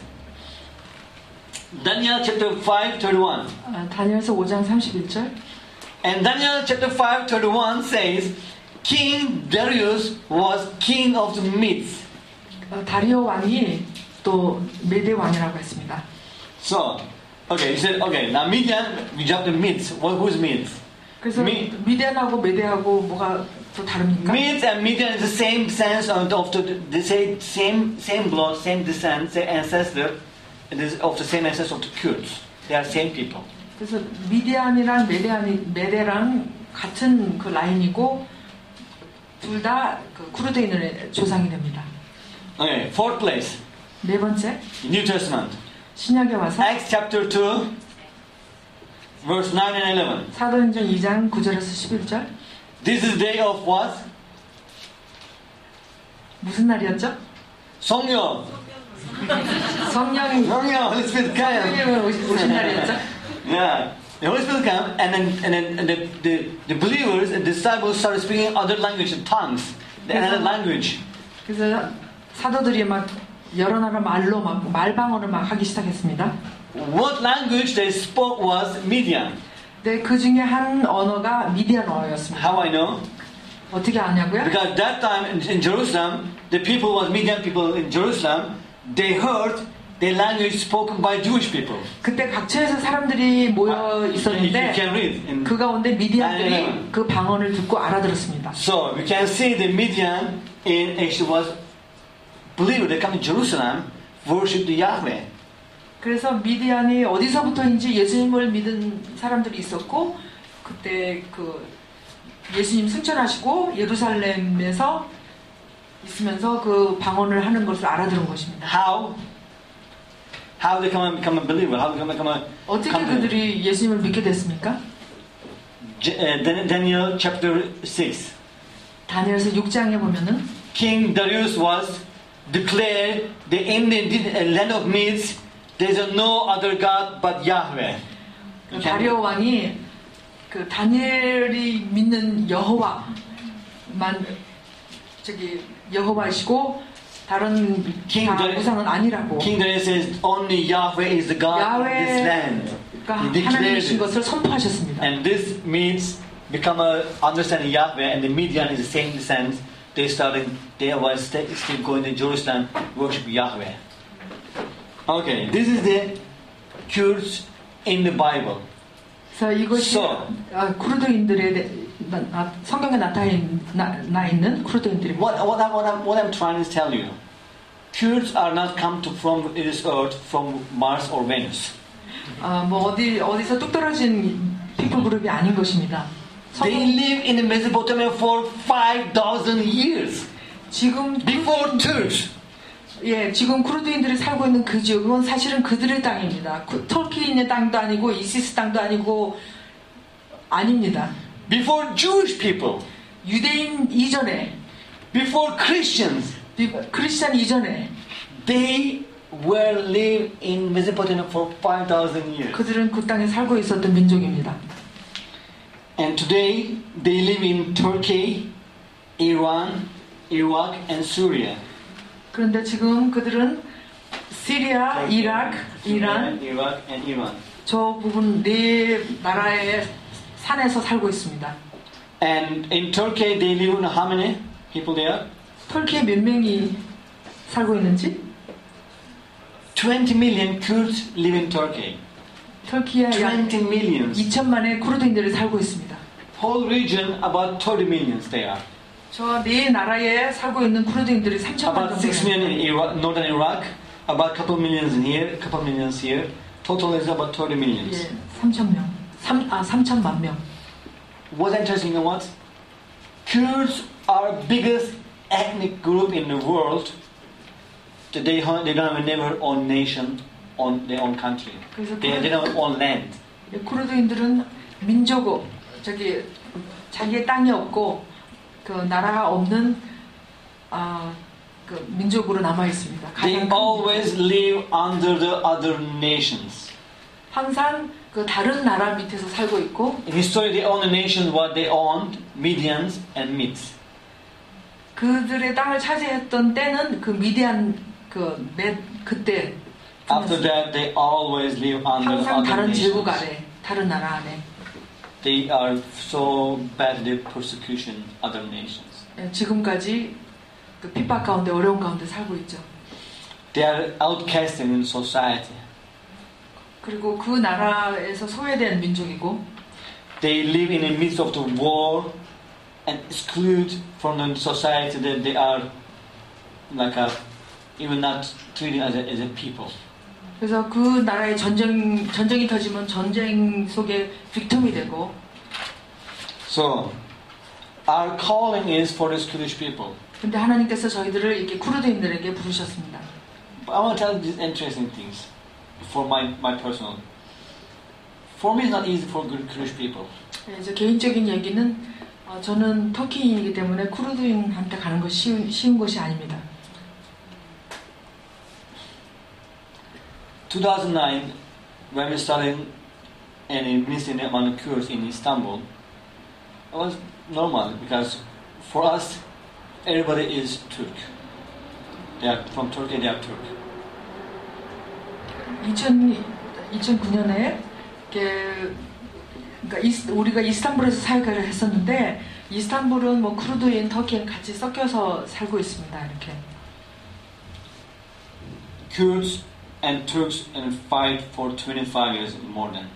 Daniel chapter 5, 31. 아, 다니엘서 5장 31절. And Daniel chapter 5, 31 says, King Darius was king of the Medes. 어, 다리오 왕이 또 메데 왕이라고 했습니다. So, okay, you said, okay, now Midian, we jump to Medes. What, who's Medes? 그래서 미- 미디안하고 메데하고 뭐가 또 다릅니까? Medes and Midian is the same sense of, of the, the same, same, same blood, same descent, same ancestor, It is of the same ancestor of the Kurds. They are same people. 그래서 미디안이랑 메데안이 메데랑 같은 그 라인이고 둘 다 그 쿠르드인의 조상이 됩니다. Okay, fourth place, 네 번째 New Testament. 신약에 와서 Acts chapter 2, verse 9 and 11. 사도행전 2장 9절에서 11절 This is day of what? 무슨 날이었죠? 성령. 성령 성령, Holy Spirit come. 오신, 날이었죠? Yeah. The Holy Spirit come, and then, and then and the, the, the believers and disciples started speaking other language, tongues, another language. 그래서 사도들이 막 여러 나라 말로 막 말방언을 막 하기 시작했습니다. What language they spoke was Median. 네, 그 중에 한 언어가 미디안어였습니다. How I know? 어떻게 아냐고요? Because that time in, in Jerusalem, the people was Median people in Jerusalem. They heard the language spoken by Jewish people. 그때 각처에서 사람들이 모여 있었는데 can read. In, 그 가운데 아, 네, 네. 미디안들이 그 방언을 듣고 알아들었습니다. so we can see the Median in actually was believers that come to Jerusalem worship the Yahweh. 그래서 미디안이 어디서부터인지 예수님을 믿은 사람들이 있었고 그때 그 예수님 승천하시고 예루살렘에서 있으면서 그 방언을 하는 것을 알아들은 것입니다. How? How they come and become a believer? How they come and become a 어떻게 come 그들이 예수님을 믿게 됐습니까? Uh, Daniel chapter 6. 다니엘서 6장에 보면은 King Darius was declared the in the uh, land of Medes there is no other God but Yahweh. 그 다리오 왕이 그 다니엘이 믿는 여호와만 저기 여호와이시고 다른 King 다 Darius- 우상은 아니라고 King Darius says only Yahweh is the God of this land. 야훼가 He declared 하나님이신 it. 것을 선포하셨습니다. And this means become a understanding Yahweh and the Midian is the same descent. They started they was st- still going to Jerusalem worship Yahweh. Okay, this is the Kurds in the Bible. 그래서 이것이 So. 아, 쿠르드인들의 대- 나- 나- 성경에 나타나 있는 쿠르드인들이 What, what, I, what, I'm, what I'm trying to tell you, Kurds are not come to from this earth from Mars or Venus. 아, 뭐 어디 어디서 뚝 떨어진 피플 그룹이 아닌 것입니다. They live in Mesopotamia for 5,000 years 지금 before Turks. 예, 지금 쿠르드인들이 살고 있는 그 지역은 사실은 그들의 땅입니다. 그, 터키인의 땅도 아니고 이시스 땅도 아니고 아닙니다. Before Jewish people. 유대인 이전에 Before Christians. 비- 크리스찬 이전에 They were live in Mesopotamia for 5,000 years. 그들은 그 땅에 살고 있었던 민족입니다. And today they live in Turkey, Iran, Iraq, and Syria. 그런데 지금 그들은 시리아, 이라크, 이란 and Iran. 저 부분 네 나라의 산에서 살고 있습니다. And in Turkey they live in how many people there? 터키에 몇 명이 살고 있는지 20 million Kurds live in Turkey. 터키에 약20 millions. 2천만의 쿠르드인들이 살고 있습니다. Whole region about 30 millions they are. 저네 나라에 살고 있는 쿠르드인들이 3천만 About 6 정도 million in Iraq, northern Iraq, about couple millions in here, couple millions here. Total is about 30 millions. 예, 3천 명. 3, 아, 3천만 명. What's interesting you know what? Kurds are biggest ethnic group in the world. They, ha- they don't have never own nation, on their own country. They, they don't own land. 예, 쿠르드인들은 민족, 저기 자기의 땅이 없고 그 나라가 없는 아, 그 민족으로 남아 있습니다. They always live under the other nations. 항상 그 다른 나라 밑에서 살고 있고 In history, they own the nations what they owned, Midians and Medes. 그들의 땅을 차지했던 때는 그 미디안 그 몇, 그때 After that, they always live under 항상 other 다른 제국 nations. 아래 다른 나라 안에 They are so badly persecution other nations. 예, 지금까지 그 핍박 가운데 어려운 가운데 살고 있죠. They are outcasted in society. 그리고 그 나라에서 소외된 민족이고 They live in the midst of the war and exclude from the society that they are like a, even not treated as a, as a people. 그래서 그 나라의 전쟁 전쟁이 터지면 전쟁 속에 빅텀이 되고 So, our calling is for these Kurdish people. 근데 하나님께서 저희들을 이렇게 쿠르드인들에게 부르셨습니다. I want to tell you these interesting things for my, my personal. For me, it's not easy for good Kurdish people. 예, 이제 개인적인 얘기는 어, 저는 터키인이기 때문에 쿠르드인한테 가는 것이 쉬운, 쉬운 것이 아닙니다. 2009, when we started and ministering among the Kurds in Istanbul, it was normal because for us, everybody is Turk. They are from Turkey, they are Turk. 2000, 2009년에 그러니까 우리가 이스탄불에서 사역을 했었는데 이스탄불은 뭐 쿠르드인, 터키인 같이 섞여서 살고 있습니다. 이렇게. Kurds and Turks and fight for 25 years more than.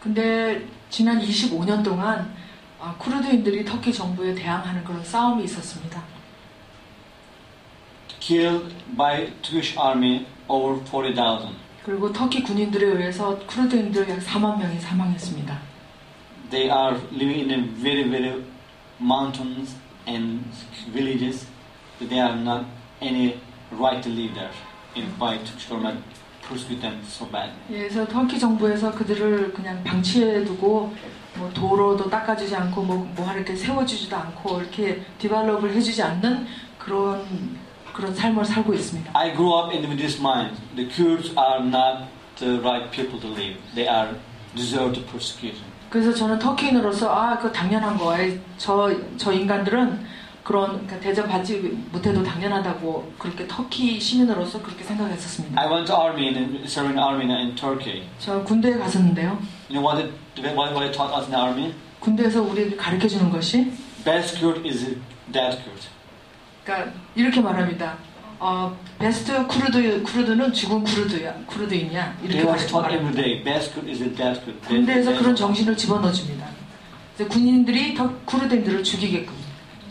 근데 지난 25년 동안 아, 쿠르드인들이 터키 정부에 대항하는 그런 싸움이 있었습니다. Killed by Turkish army over 40,000. 그리고 터키 군인들에 의해서 쿠르드인들 약 4만 명이 사망했습니다. They are living in a very, very mountains and villages. They are not any right to live there. In by Turkish government persecute them so bad. 예, 그래서 터키 정부에서 그들을 그냥 방치해두고 뭐 도로도 닦아주지 않고 뭐, 뭐 이렇게 세워주지도 않고 이렇게 디벨롭을 해주지 않는 그런 그런 삶을 살고 있습니다. I grew up in with this mind. The Kurds are not the right people to live. They are deserve the persecution. 그래서 저는 터키인으로서 아, 그거 당연한 거야. 저, 저 인간들은 그런 그러니까 대접받지 못해도 당연하다고 그렇게 터키 시민으로서 그렇게 생각했었습니다. I went to army and serving army in Turkey. 저 군대에 갔었는데요. You know what they, what, what they taught us in the army? 군대에서 우리를 가르쳐 주는 것이 Best Kurd is that Kurd. 그러니까 이렇게 말합니다. 어, 베스트 쿠르드 쿠르드는 죽은 쿠르드야 쿠르드이냐 이렇게 good. 군대에서 그런 정신을 집어넣어 줍니다. 군인들이 더 쿠르드인들을 죽이게끔.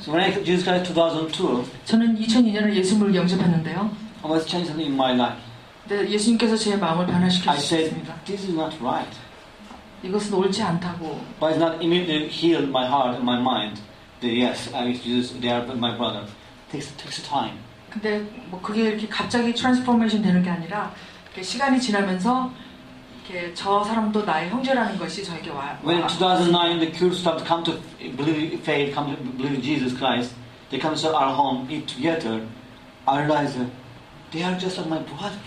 So when I Jesus Christ 2002, 저는 2002년에 예수님을 영접했는데요. I was changing something in my life. 근데 예수님께서 제 마음을 변화시켜 I said, 주셨습니다. this is not right. 이것은 옳지 않다고. But it's not immediately healed my heart and my mind. That yes, I Jesus, they are my brother. Takes takes time. 근데 뭐 그게 이렇게 갑자기 트랜스포메이션 되는 게 아니라 시간이 지나면서 이렇게 저 사람도 나의 형제라는 것이 저에게 와요. When in 2009 the Kurds started to come to believe faith, come to believe in Jesus Christ, they come to our home, eat together. I realized that they are just like my brother.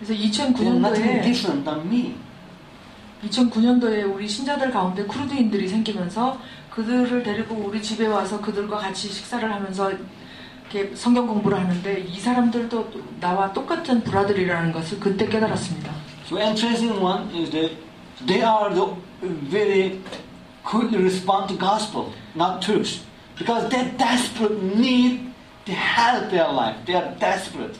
그래서 They are nothing 2009년도에 different than me. 2009년도에 우리 신자들 가운데 쿠르드인들이 생기면서 그들을 데리고 우리 집에 와서 그들과 같이 식사를 하면서 이렇게 성경 공부를 하는데 이 사람들도 나와 똑같은 브라들이라는 것을 그때 깨달았습니다. So interesting one is that they are the very quickly respond to gospel, not Turks, because they desperate need to help their life. They are desperate.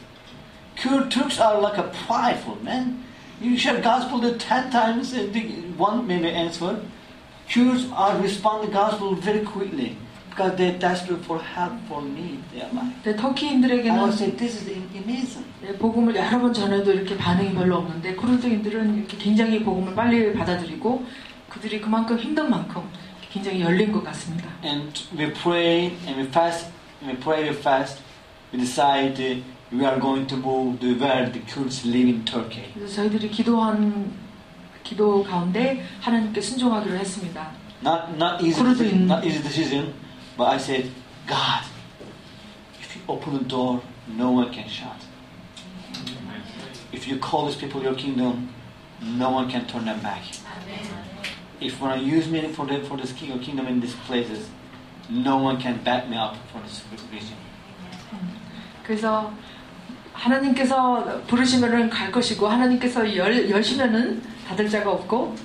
Kurd Turks are like a prideful man. You share gospel to ten times and one maybe answer. Kurds are respond to gospel very quickly because they're desperate for help, for need their life. I 터키인들에게는 would say this is amazing. 네, 복음을 여러 번 전해도 이렇게 반응이 별로 없는데 쿠르드인들은 이렇게 굉장히 복음을 빨리 받아들이고 그들이 그만큼 힘든 만큼 굉장히 열린 것 같습니다. and we pray and we fast and we pray we fast we decide uh, we are going to move to where the Kurds live in Turkey 그래서 저희들이 기도한 기도 가운데 하나님께 순종하기로 했습니다. not not easy not easy decision but I said God if you open the door no one can shut if you call these people your kingdom no one can turn them back if you want to use me for the for this king or kingdom in these places no one can back me up for this vision 그래서 하나님께서 부르시면은 갈 것이고 하나님께서 열, 열시면은 닫을 자가 없고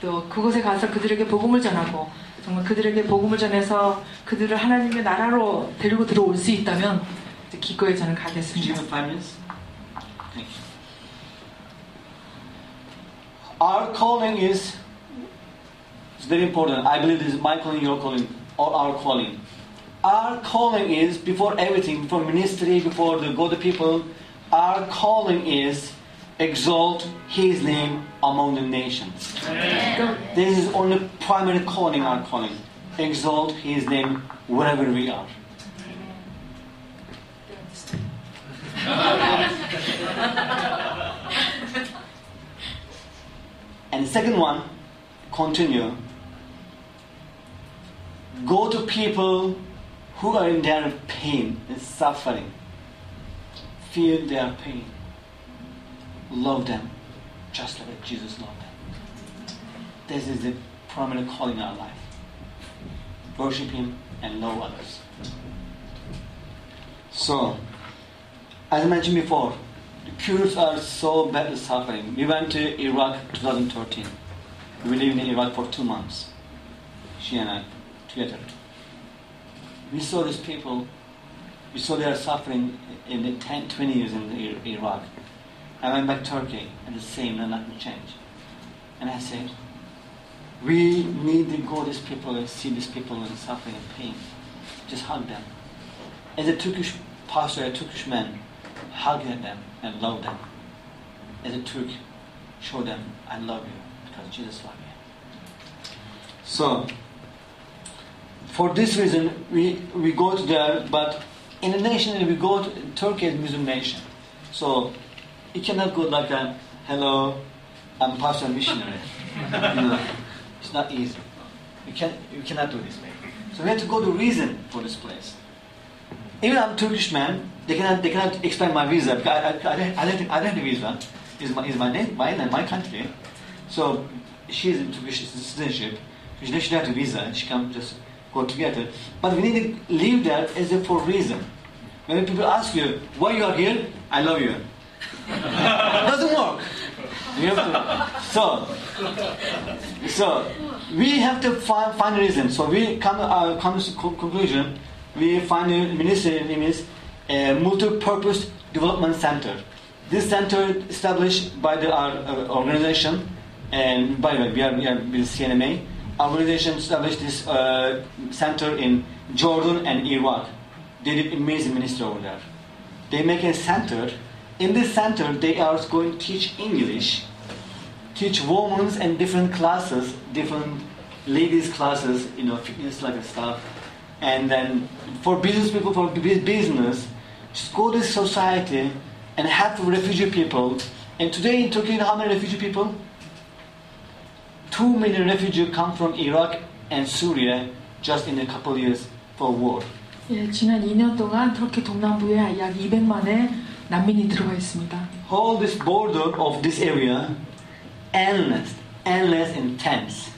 또 그곳에 가서 그들에게 복음을 전하고 정말 그들에게 복음을 전해서 그들을 하나님의 나라로 데리고 들어올 수 있다면 이제 기꺼이 저는 Could you 가겠습니다. give me five minutes? Thank you. Our calling is it's very important. I believe this is my calling, your calling, or our calling. Our calling is before everything, before ministry, before the go to people. Our calling is exalt His name among the nations. Amen. This is only primary calling our calling. Exalt His name wherever we are. [LAUGHS] and the second one, continue. Go to people who are in their pain and suffering. Feel their pain. Love them just like Jesus loved them. This is the primary calling in our life. Worship Him and love others. So, as I mentioned before, the Kurds are so badly suffering. We went to Iraq 2013. We lived in Iraq for two months. She and I together. We saw these people. We saw their suffering in the 10, 20 years in Iraq. I went back to Turkey and the same, and nothing changed. And I said, we need to go to these people and see these people in suffering and pain. Just hug them. As a Turkish pastor, a Turkish man, hug them and love them. As a Turk, show them, I love you because Jesus loved you. So, for this reason, we, we go to there, but in a nation, we go to Turkey is Muslim nation. So, you cannot go like a, hello, I'm pastor missionary. it's not easy. You, can, you cannot do this way. So we have to go to reason for this place. Even I'm Turkish man, they cannot they cannot explain my visa because I, I, I, don't, I, don't, I don't have a visa. Is my is my name my name, my country. So she's in Turkish citizenship. She doesn't have a visa. And she can just go together. But we need to live there as a for reason. When people ask you why you are here, I love you. [LAUGHS] Doesn't work. Have to, so so we have to find, find reason. So we come uh, come to con- conclusion. We find a ministry is a multi-purpose development center. This center established by the, our uh, organization, and by the way, we are, we are with CNMA. Our organization established this uh, center in Jordan and Iraq. They did amazing ministry over there. They make a center. In this center, they are going to teach English, teach women's and different classes, different ladies classes, you know, fitness like stuff. And then for business people, for bu- business, just go to society and help refugee people. And today in Turkey, you know how many refugee people? Two million refugees come from Iraq and Syria just in a couple of years for war. 예, 지난 2년 동안 터키 동남부에 약 200만의 난민이 들어와 있습니다. Whole this border of this area, endless, endless in tents.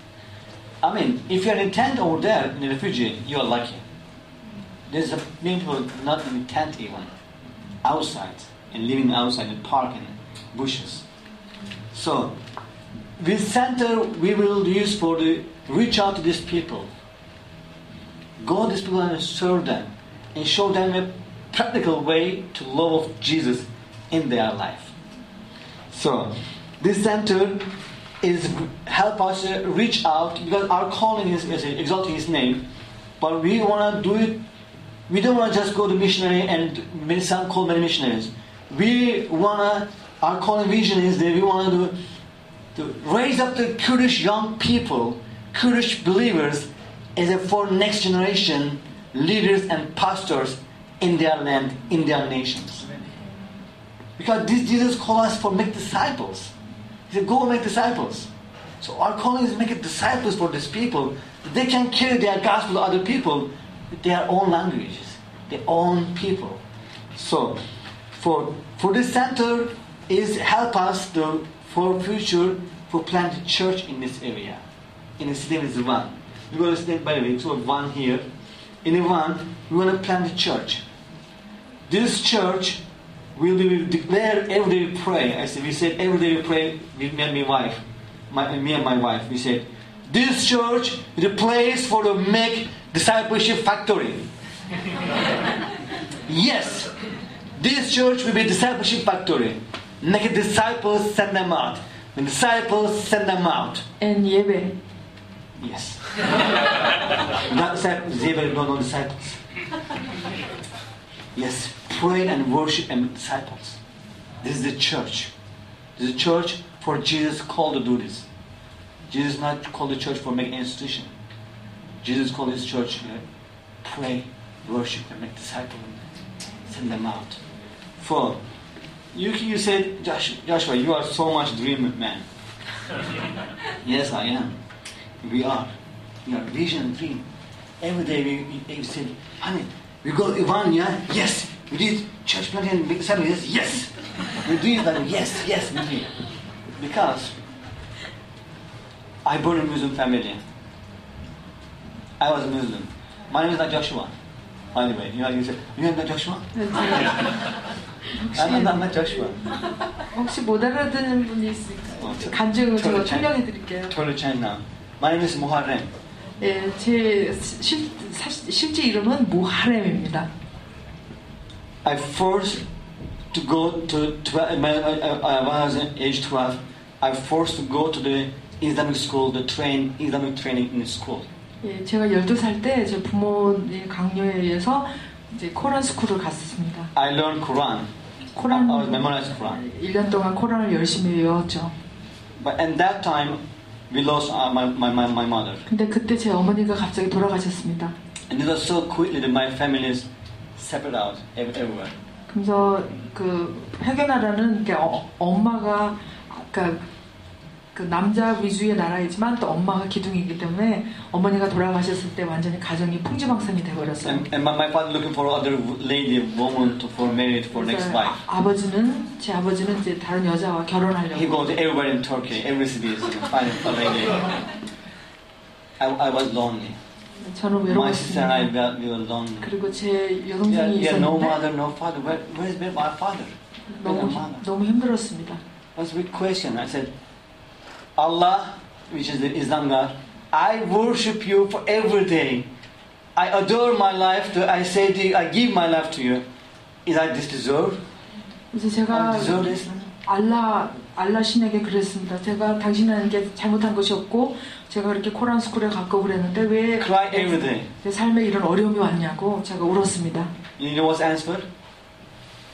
I mean, if you're in a tent over there in a refugee, you're lucky. There's a many people not in a tent even, outside and living outside in park and bushes. So, this center we will use for the reach out to these people. Go to these people and serve them and show them a practical way to love Jesus in their life. So, this center is help us reach out because our calling is, exalting His name, but we want to do it. We don't want to just go to missionary and many some call many missionaries. We want to. Our calling vision is that we want to to raise up the Kurdish young people, Kurdish believers, as a for next generation leaders and pastors in their land, in their nations. Because this Jesus called us for make disciples. He said, go make disciples. So our calling is make disciples for these people. that They can carry their gospel to other people with their own languages, their own people. So for for this center is help us to for future for plant church in this area. In the city of one. We're going to stay by the way, so one here. In Ivan, we want to plant a church. This church will be declared every day we pray. I said we said every day we pray with me and my wife. My, me and my wife. We said this church is a place for the make discipleship factory. [LAUGHS] yes. This church will be a discipleship factory. Make disciples, send them out. When disciples send them out. 예배. Yes. [LAUGHS] Not disciples, they will no disciples. Yes, pray and worship and disciples. This is the church. This is a church for Jesus called to do this. Jesus not called the church for make an institution. Jesus called his church uh, pray, worship, and make disciples send them out. For you, you said, Joshua, you are so much dream man. [LAUGHS] yes, I am. We are. We are vision dream. Every day we, we, we said, honey, we go Ivan, yeah? Yes. We did church planting and big assembly, yes, yes. We do it like, yes, yes, we did. Because I born in Muslim family. I was a Muslim. My name is not Joshua. By the way, you know, you say, you not [LAUGHS] Joshua? I'm, I'm not Joshua. 혹시 못 알아듣는 분이 있을까요? 어, 저- 간증을 제가 저를 잘- 설명해 드릴게요. Totally changed now. My name is Muharrem. 예, 제 실, 사실, 실제 이름은 모하렘입니다. I forced to go to 12, my, I, was age 12, I forced to go to the Islamic school, the train, Islamic training in school. 예, 제가 12살 때 제 부모의 강요에 의해서 이제 코란 스쿨을 갔습니다. I learned Quran. 코란 I memorized Quran. 1년 동안 코란을 열심히 외웠죠. But at that time, we lost uh, my, my, my, my mother. 근데 그때 제 어머니가 갑자기 돌아가셨습니다. And it was so quickly that my family is separate out ev- everywhere. 그래서 그 회계나라는 게 어, 엄마가 그러니까 그 남자 위주의 나라이지만 또 엄마가 기둥이기 때문에 어머니가 돌아가셨을 때 완전히 가정이 풍지박산이 돼버렸어요. And, and my, father looking for other lady, woman to, for married for next wife. 아, 아버지는 제 아버지는 이제 다른 여자와 He 결혼하려고 goes everywhere in Turkey, every city is finding a lady. I, I was lonely. 저는 My sister and I, 외로웠습니다. we were, we were lonely. 그리고 제 Yeah, 여동생이 yeah, no 있었는데 mother, no father. Where, where is my father? Where's 너무? 너무 힘들었습니다. That's a big question. I said, Allah, which is the Islam God, I worship you for every day. I adore my life. To, I say to you, I give my life to you. is I this deserve? I 제가 deserve this? 알라 알라 신에게 그랬습니다. 제가 당신에게 잘못한 것이 없고 제가 그렇게 코란 스쿨에 갔고 그랬는데 왜 Cry every day. 내 삶에 이런 어려움이 왔냐고 제가 울었습니다. You know what's the answer?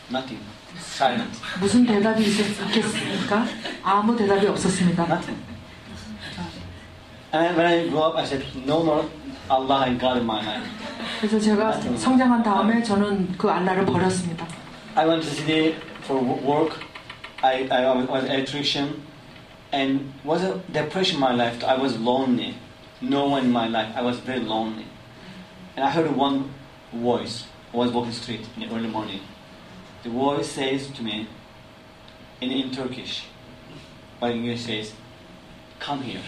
Nothing. Silence. 무슨 대답이 있- 있겠습니까? 아무 대답이 없었습니다. Nothing. And when I grew up, I said, no more Allah and God in my life. 그래서 제가 성장한 다음에 저는 그 알라를 버렸습니다. I went to city for wo- work. I, I was was an electrician. And was a depression in my life. I was lonely. No one in my life. I was very lonely. And I heard one voice. I was walking street in the early morning. The voice says to me, in, in Turkish, but in English says, come here.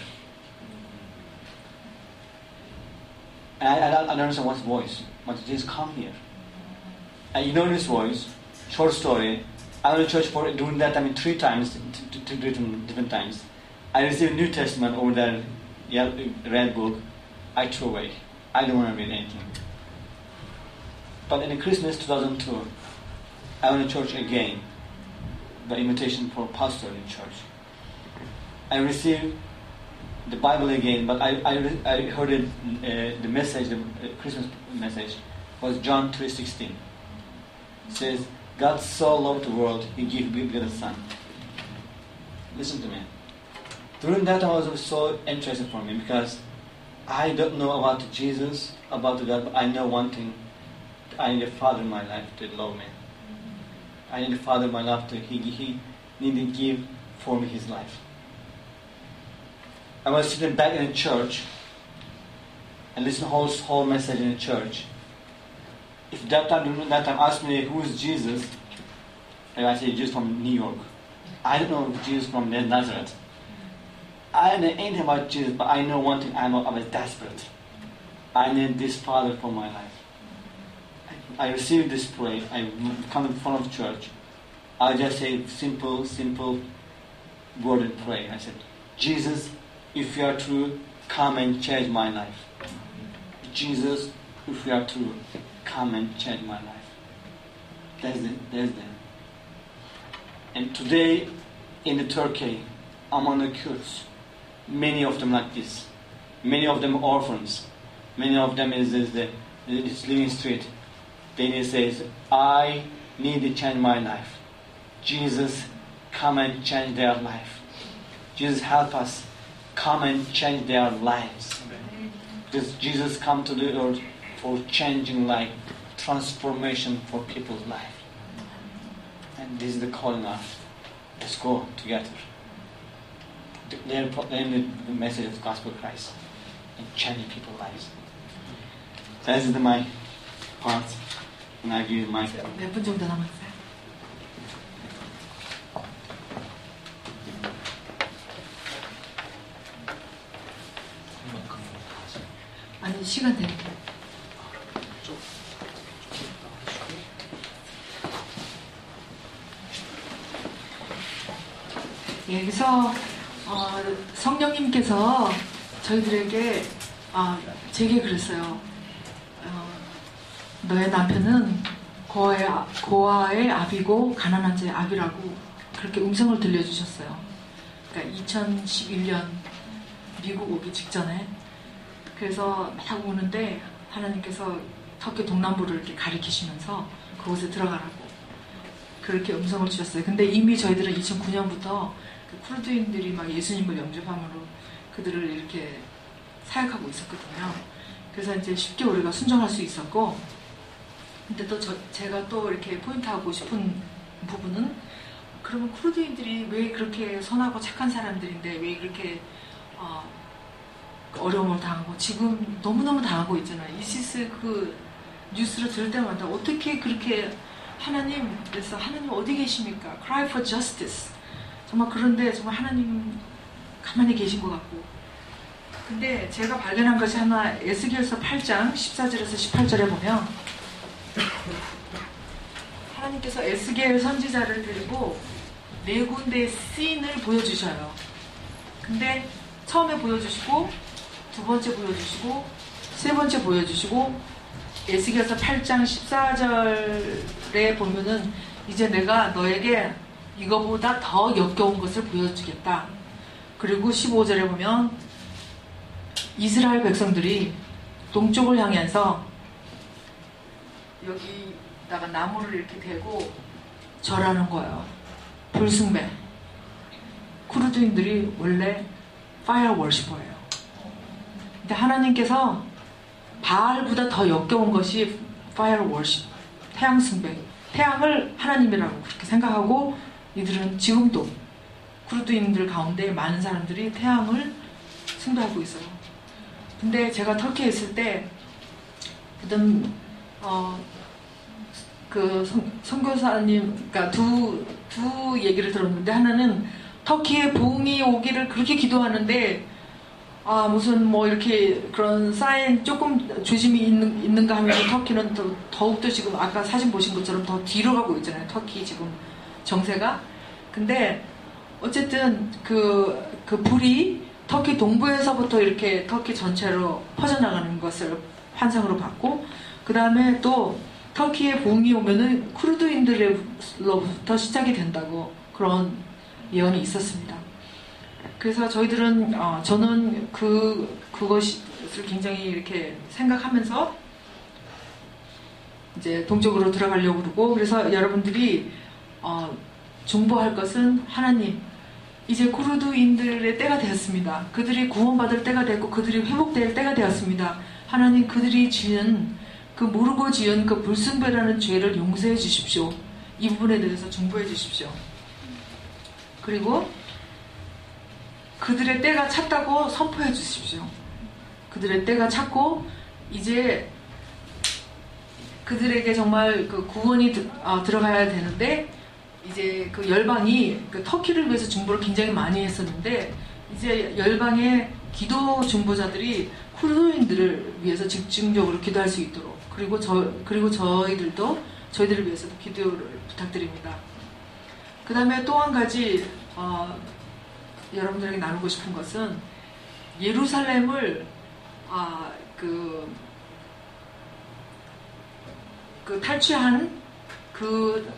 And I, I, don't- I understand what's voice, but it says, come here. And you know this voice, short story. I went to church for during that time three times, two different, different times. I received New Testament over there, red book. I threw away. I don't want to read anything. But in the Christmas 2002, I went to church again. The invitation for pastor in church. I received the Bible again, but I, I, I heard it, uh, the message, the uh, Christmas message, was John 3.16. It says, God so loved the world, He gave begotten Son. Listen to me. During that time, I was so interested for me because I don't know about Jesus, about God, but I know one thing. I need a father in my life to love me. I need a father my to He, he need to give for me His life. I was sitting back in the church and listen to whole whole message in the church. If that time that time asked me who is Jesus, and I say Jesus from New York. I don't know Jesus from Nazareth. I don't know anything about Jesus, but I know one thing. I know I was desperate. I need this Father for my life. I received this prayer. I come in front of church. I just say simple, simple word and pray. I said, Jesus, if you are true, come and change my life. Jesus, if you are true, come and change my life. That's it. That's it. And today, in the Turkey, among the Kurds, many of them like this. Many of them orphans. Many of them is, is the is living street. Then he says, I need to change my life. Jesus, come and change their life. Jesus, help us. Come and change their lives. Because Jesus come to the earth for changing life, transformation for people's life. And this is the calling us. Let's go together. Proclaim the message of the gospel of Christ and changing people's lives. That is my part. And I give my 몇분 정도 남았어요? 아니 시간 되는 거. 예, 여기서 어, 성령님께서 저희들에게 아, 제게 그랬어요. 어, 너의 남편은 고아의, 아- 고아의 아비고 가난한 자의 아비라고 그렇게 음성을 들려주셨어요. 그러니까 2011년 미국 오기 직전에 그래서 막 오는데 하나님께서 터키 동남부를 이렇게 가리키시면서 그곳에 들어가라고 그렇게 음성을 주셨어요. 근데 이미 저희들은 2009년부터 그 쿠르드인들이 막 예수님을 영접함으로 그들을 이렇게 사역하고 있었거든요. 그래서 이제 쉽게 우리가 순종할 수 있었고, 근데 또 저- 제가 또 이렇게 포인트하고 싶은 부분은 그러면 쿠르드인들이 왜 그렇게 선하고 착한 사람들인데 왜 그렇게 어, 어려움을 당하고 지금 너무너무 당하고 있잖아요. 이시스 그 뉴스를 들을 때마다 어떻게 그렇게 하나님 그래서 하나님 어디 계십니까? Cry for justice. 정말 그런데 정말 하나님 가만히 계신 것 같고. 근데 제가 발견한 것이 하나 에스겔서 8장 14절에서 18절에 보면 [LAUGHS] 하나님께서 에스겔 선지자를 데리고 네 군데의 씬을 보여주셔요. 근데 처음에 보여주시고 두 번째 보여주시고 세 번째 보여주시고 에스겔서 8장 14절에 보면은 이제 내가 너에게 이거보다 더 역겨운 것을 보여주겠다. 그리고 15절에 보면 이스라엘 백성들이 동쪽을 향해서 여기다가 나무를 이렇게 대고 절하는 거예요. 불숭배. 쿠르드인들이 원래 fire worshiper예요. 근데 하나님께서 바알보다 더 역겨운 것이 fire worship, 태양 숭배. 태양을 하나님이라고 그렇게 생각하고 이들은 지금도 쿠르드인들 가운데 많은 사람들이 태양을 숭배하고 있어요. 근데 제가 터키에 있을 때 그든 어, 그 선 교사님, 그러니까 두, 두 얘기를 들었는데 하나는 터키에 붕이 오기를 그렇게 기도하는데 아 무슨 뭐 이렇게 그런 사인 조금 조심이 있는, 있는가 하면 터키는 더, 더욱더 지금 아까 사진 보신 것처럼 더 뒤로 가고 있잖아요. 터키 지금 정세가. 근데 어쨌든 그, 그 불이 터키 동부에서부터 이렇게 터키 전체로 퍼져나가는 것을 환상으로 봤고 그 다음에 또 터키에 봄이 오면은 쿠르드인들로부터 시작이 된다고 그런 예언이 있었습니다. 그래서 저희들은 어, 저는 그 그것을 굉장히 이렇게 생각하면서 이제 동쪽으로 들어가려고 그러고 그래서 여러분들이 어, 중보할 것은 하나님 이제 쿠르드인들의 때가 되었습니다. 그들이 구원받을 때가 됐고 그들이 회복될 때가 되었습니다. 하나님 그들이 지은 그 모르고 지은 그 불순배라는 죄를 용서해 주십시오. 이 부분에 대해서 중보해 주십시오. 그리고 그들의 때가 찼다고 선포해 주십시오. 그들의 때가 찼고 이제 그들에게 정말 그 구원이 어, 들어가야 되는데 이제 그 열방이 그 터키를 위해서 중보를 굉장히 많이 했었는데 이제 열방의 기도 중보자들이 쿠르드인들을 위해서 집중적으로 기도할 수 있도록 그리고 저 그리고 저희들도 저희들을 위해서도 기도를 부탁드립니다. 그 다음에 또 한 가지 어, 여러분들에게 나누고 싶은 것은 예루살렘을 아, 그, 그 탈취한 그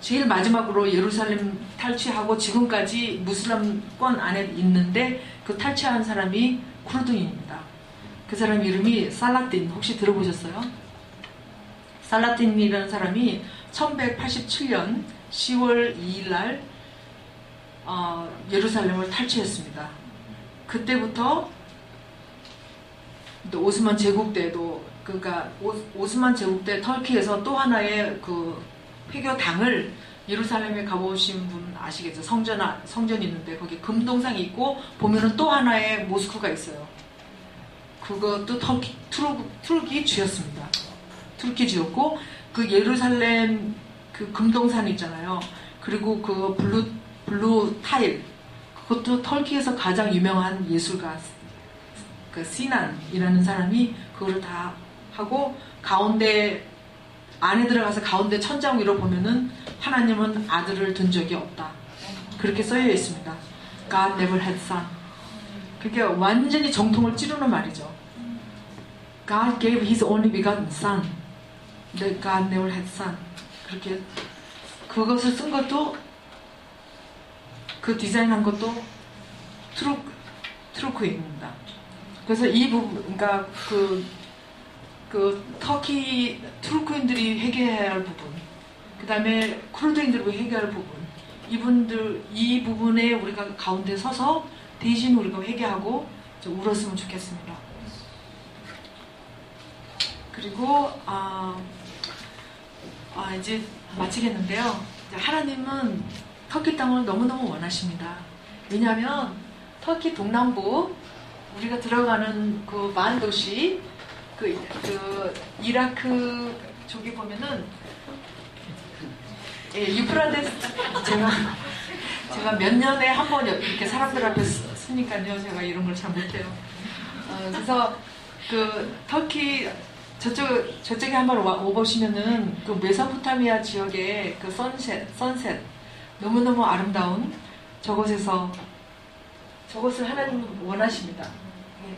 제일 마지막으로 예루살렘 탈취하고 지금까지 무슬람권 안에 있는데 그 탈취한 사람이 쿠르드인입니다. 그 사람 이름이 살라딘 혹시 들어보셨어요? 살라틴이라는 사람이 1187년 10월 2일 날 어, 예루살렘을 탈취했습니다. 그때부터 오스만 제국 때도 그러니까 오, 스만 제국 때 터키에서 또 하나의 그 회교당을 예루살렘에 가보신 분 아시겠죠? 성전 성전이 있는데 거기 금동상이 있고 보면은 또 하나의 모스크가 있어요. 그것도 터키 Turkish였습니다. Turkish였고 그 예루살렘 그 금동산 있잖아요. 그리고 그 blue blue tile 그것도 터키에서 가장 유명한 예술가 그 시난이라는 사람이 그거를 다 하고 가운데 안에 들어가서 가운데 천장 위로 보면은 하나님은 아들을 둔 적이 없다. 그렇게 쓰여 있습니다. God never had son. 그게 완전히 정통을 찌르는 말이죠. God gave his only begotten son. Never had son. 그렇게 그것을 쓴 것도 그 디자인한 것도 트루 트루크입니다. 그래서 이 부분, 그러니까 그, 그 터키 트루크인들이 회개해야 할 부분, 그 다음에 쿠르드인들이 회개할 부분, 이분들 이 부분에 우리가 가운데 서서 대신 우리가 회개하고 울었으면 좋겠습니다. 그리고 아. 아, 이제 마치겠는데요. 하나님은 터키 땅을 너무너무 원하십니다. 왜냐하면 터키 동남부 우리가 들어가는 그 만 도시 그, 그 이라크 쪽에 보면은 예, 유프라데스 제가 제가 몇 년에 한 번 이렇게 사람들 앞에 쓰니까요 제가 이런 걸 잘 못해요. 어, 그래서 그 터키 저쪽, 저쪽에 한번 오보시면은 그 메소포타미아 지역의 그 선셋, 선셋. 너무너무 아름다운 저곳에서 저것을 하나님 원하십니다. 예.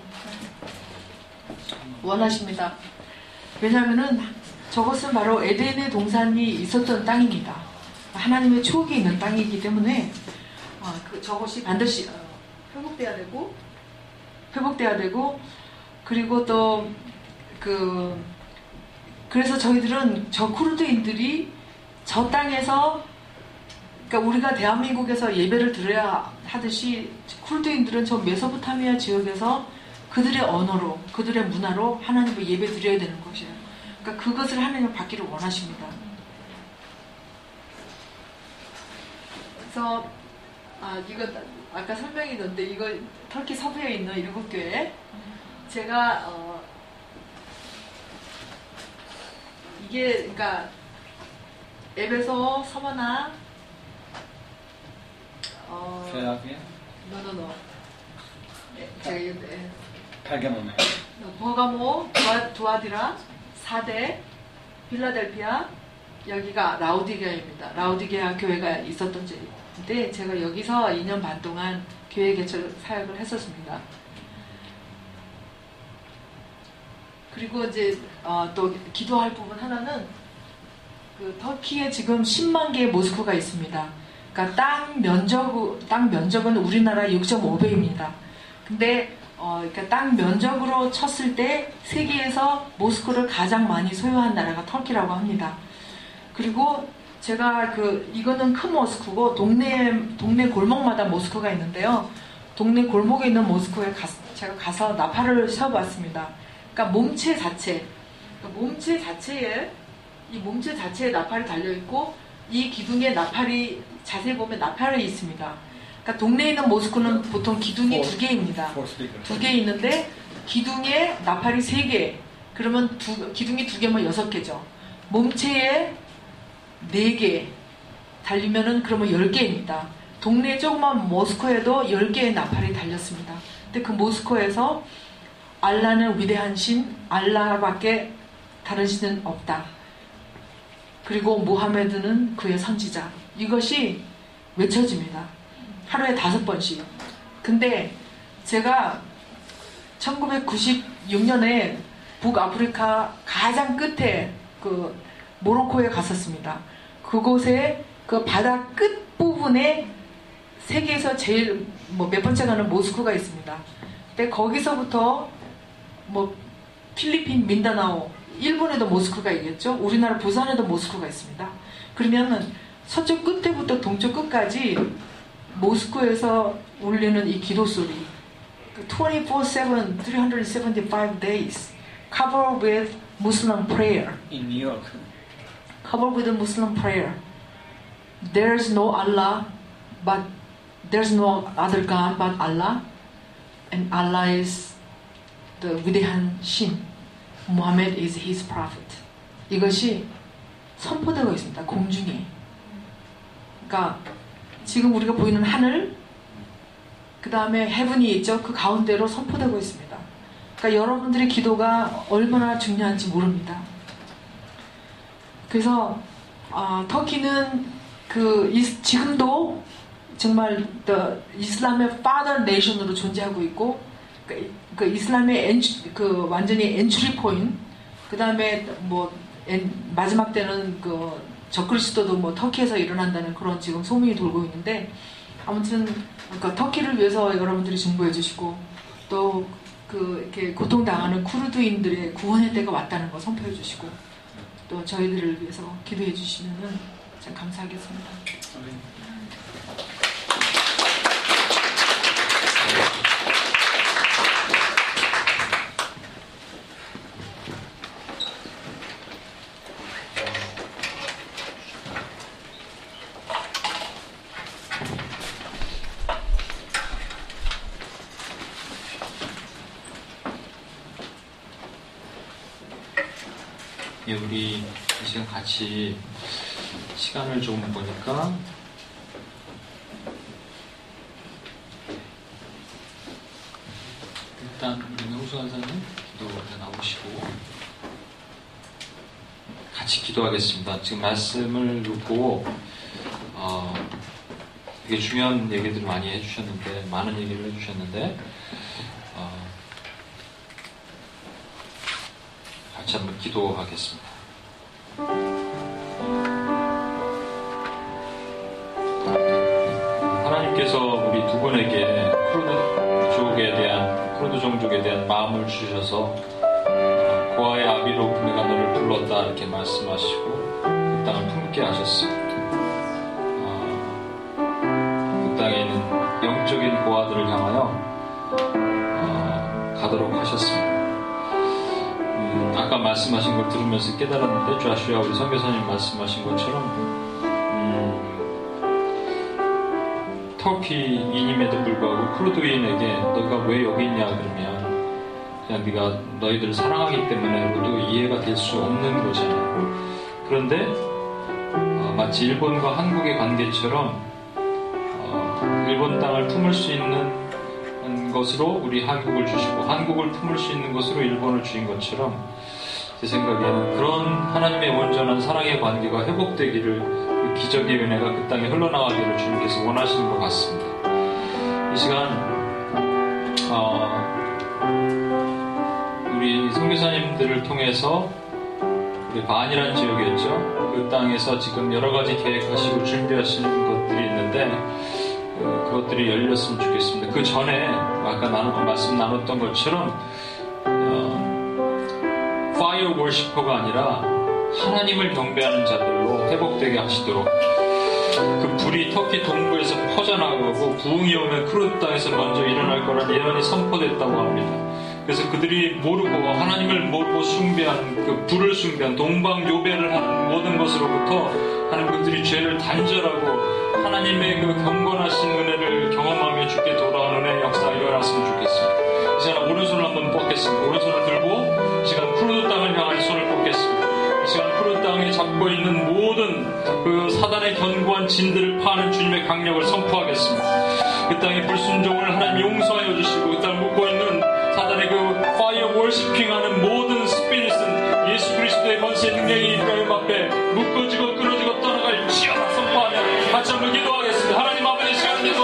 원하십니다. 왜냐하면은 저것은 바로 에덴의 동산이 있었던 땅입니다. 하나님의 추억이 있는 땅이기 때문에 어, 그 저것이 반드시 어, 회복돼야 되고 회복돼야 되고 그리고 또 그 그래서 저희들은 저 쿠르드인들이 저 땅에서 그러니까 우리가 대한민국에서 예배를 드려야 하듯이 쿠르드인들은 저 메소포타미아 지역에서 그들의 언어로 그들의 문화로 하나님을 예배 드려야 되는 것이에요. 그러니까 그것을 하나님 받기를 원하십니다. 그래서 아 이거 아까 설명이 있는데 이거 터키 서부에 있는 일곱 교회 제가 어 이게 그러니까 앱에서 서머나 어 Philadelphia, 노노노 네, 제가 이거 네. Pergamum. 버가모, 두아, 두아디라, 사대, 빌라델피아, 여기가 라우디게아입니다. 라우디게아 교회가 있었던 지인데 제가 여기서 2년 반 동안 교회 개척 사역을 했었습니다. 그리고 이제 어, 또 기도할 부분 하나는 그 터키에 지금 10만 개의 모스크가 있습니다. 그러니까 땅 면적 땅 면적은 우리나라 6.5배입니다. 근데 어, 그러니까 땅 면적으로 쳤을 때 세계에서 모스크를 가장 많이 소유한 나라가 터키라고 합니다. 그리고 제가 그 이거는 큰 모스크고 동네 동네 골목마다 모스크가 있는데요. 동네 골목에 있는 모스크에 가, 제가 가서 나팔을 세워봤습니다. 그러니까 몸체 자체, 그러니까 몸체 자체에 이 몸체 자체에 나팔이 달려 있고 이 기둥에 나팔이 자세히 보면 나팔이 있습니다. 그러니까 동네에 있는 모스크는 보통 기둥이 두 개입니다. 두 개 있는데 기둥에 나팔이 세 개. 그러면 두, 기둥이 두 개면 여섯 개죠. 몸체에 네 개. 달리면은 그러면 열 개입니다. 동네 조그만 모스코에도 열 개의 나팔이 달렸습니다. 근데 그 모스코에서 알라는 위대한 신, 알라밖에 다른 신은 없다. 그리고 모하메드는 그의 선지자. 이것이 외쳐집니다. 하루에 다섯 번씩. 근데 제가 1996년에 북아프리카 가장 끝에 그 모로코에 갔었습니다. 그곳에 그 바다 끝 부분에 세계에서 제일 뭐 몇 번째 가는 모스크가 있습니다. 근데 거기서부터 뭐 필리핀 민다나오, 일본에도 모스크가 있겠죠. 우리나라 부산에도 모스크가 있습니다. 그러면은 서쪽 끝에부터 동쪽 끝까지 모스크에서 울리는 이 기도 소리, 24/7, 375 days, covered with Muslim prayer, In New York. covered with Muslim prayer. There's no Allah, but there's no other God but Allah, and Allah is the 위대한 신. Muhammad is his prophet. 이것이 선포되고 있습니다. 공중에. 그러니까 지금 우리가 보이는 하늘, 그 다음에 heaven이 있죠. 그 가운데로 선포되고 있습니다. 그러니까 여러분들의 기도가 얼마나 중요한지 모릅니다. 그래서 아, 터키는 그 이- 지금도 정말 이슬람의 father nation으로 존재하고 있고 그, 그 이슬람의 엔추, 그 완전히 entry point 그 다음에 뭐 엔- 마지막 때는 그 적그리스도도 뭐 터키에서 일어난다는 그런 지금 소문이 돌고 있는데 아무튼 그러니까 터키를 위해서 여러분들이 중보해 주시고 또 그 이렇게 고통당하는 쿠르드인들의 구원의 때가 왔다는 거 선포해 주시고 또 저희들을 위해서 기도해 주시면은 참 감사하겠습니다. 예, 우리 이 같이 시간을 좀 보니까 일단 우리 명수 간사님 기도에 나오시고 같이 기도하겠습니다. 지금 말씀을 듣고 어, 되게 중요한 얘기들을 많이 해주셨는데 많은 얘기를 해주셨는데 어, 같이 한번 기도하겠습니다. 하나님께서 우리 두 분에게 크루드족에 대한 크루드 종족에 대한 마음을 주셔서 고아의 아비로 내가 너를 불렀다 이렇게 말씀하시고 그 땅을 품게 하셨습니다. 어, 그 땅에 있는 영적인 고아들을 향하여 어, 가도록 하셨습니다. 음, 아까 말씀하신 걸 들으면서 깨달았는데 좌슈아 우리 선교사님 말씀하신 것처럼 터키인임에도 불구하고 크루드인에게 너가 왜 여기 있냐 그러면 그냥 네가 너희들을 사랑하기 때문에로도 이해가 될 수 없는 거잖아요. 그런데 어, 마치 일본과 한국의 관계처럼 어, 일본 땅을 품을 수 있는 것으로 우리 한국을 주시고 한국을 품을 수 있는 것으로 일본을 주신 것처럼 제 생각에는 그런 하나님의 온전한 사랑의 관계가 회복되기를 그 기적의 은혜가 그 땅에 흘러나가기를 주님께서 원하시는 것 같습니다. 이 시간 어, 우리 선교사님들을 통해서 우리 반이라는 지역이었죠. 그 땅에서 지금 여러 가지 계획하시고 준비하시는 것들이 있는데 그, 그것들이 열렸으면 좋겠습니다. 그 전에 아까 나눈 말씀 나눴던 것처럼 어, fire worshiper가 아니라 하나님을 경배하는 자들로 회복되게 하시도록 그 불이 터키 동부에서 퍼져나가고 부흥이 오면 크루드 땅에서 먼저 일어날 거란 예언이 선포됐다고 합니다. 그래서 그들이 모르고 하나님을 모르고 숭배한 그 불을 숭배한 동방 요배를 하는 모든 것으로부터 하는 그들이 죄를 단절하고 하나님의 그 경건하신 은혜를 경험하며 죽게 돌아오는 역사 일어났으면 좋겠습니다. 이 시간 오른손을 한번 뻗겠습니다. 오른손을 들 사단의 견고한 진들을 파는 주님의 강력을 선포하겠습니다. 그 땅의 불순종을 하나님 용서하여 주시고 그 땅을 묵고 있는 사단의 그 파이어 월시핑하는 모든 스피릿은 예수 그리스도의 권세의 능력이 이브라임 앞에 묶어지고 끊어지고 떠나갈 지어다 선포하며 같이 한번 기도하겠습니다. 하나님 아버지 시간 기도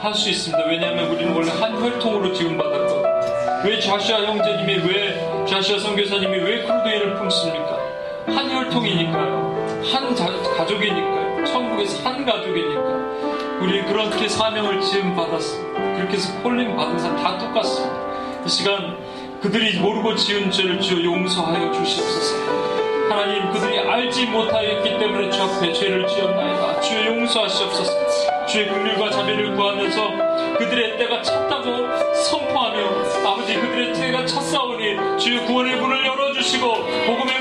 할 수 있습니다. 왜냐하면 우리는 원래 한 혈통으로 지원받았거든요. 왜 좌시아 형제님이 왜 좌시아 선교사님이 왜 크루드인을 품습니까? 한 혈통이니까요. 한 자- 가족이니까요. 천국에서 한 가족이니까. 우리 그렇게 사명을 지음 받았습니다. 그렇게 해서 콜림 받은 사람 다 똑같습니다. 이 시간 그들이 모르고 지은 죄를 주여 용서하여 주시옵소서. 하나님 그들이 알지 못하였기 때문에 주 앞에 죄를 지었나이다. 주여 용서하시옵소서. 주의 긍휼과 자비를 구하면서 그들의 때가 찼다고 선포하며 아버지 그들의 때가 찼사오니 주의 구원의 문을 열어주시고 복음의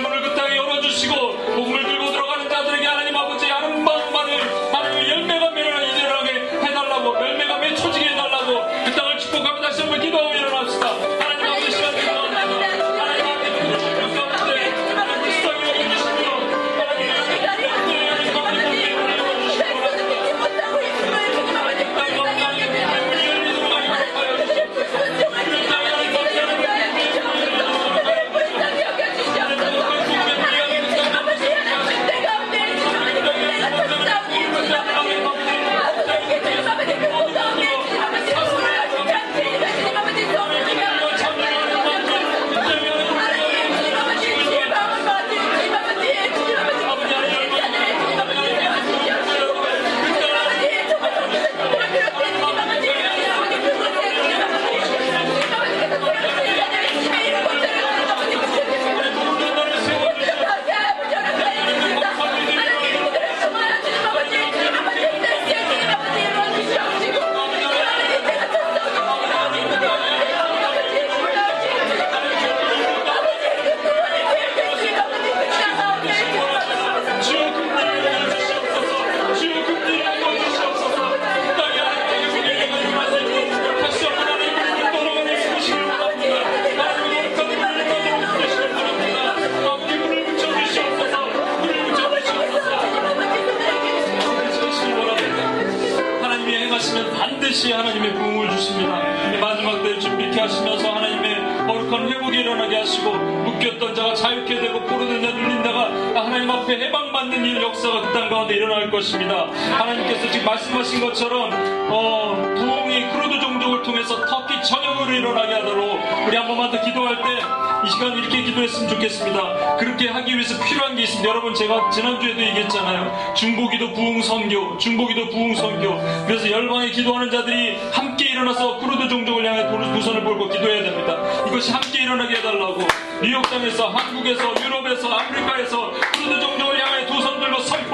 것입니다. 하나님께서 지금 말씀하신 것처럼 어, 부흥이 크루드 종족을 통해서 터키 전역으로 일어나게 하도록 우리 한 번만 더 기도할 때 이 시간 이렇게 기도했으면 좋겠습니다. 그렇게 하기 위해서 필요한 게 있습니다. 여러분 제가 지난주에도 얘기했잖아요. 중보기도 부흥 선교, 중보기도 부흥 선교. 그래서 열방에 기도하는 자들이 함께 일어나서 크루드 종족을 향해 두 손을 들고 기도해야 됩니다. 이것이 함께 일어나게 해달라고 뉴욕 땅에서 한국에서 유럽에서 아프리카에서 크루드 종족을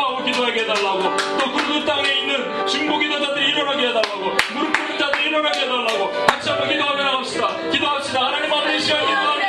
하고 기도하게 해달라고 또 크루드 땅에 있는 중보 기도자들이 일어나게 해달라고 무릎 꿇는 자들이 일어나게 해달라고 같이 한번 기도하며 나갑시다. 기도합시다. 하나님 이 시간 기도합니다.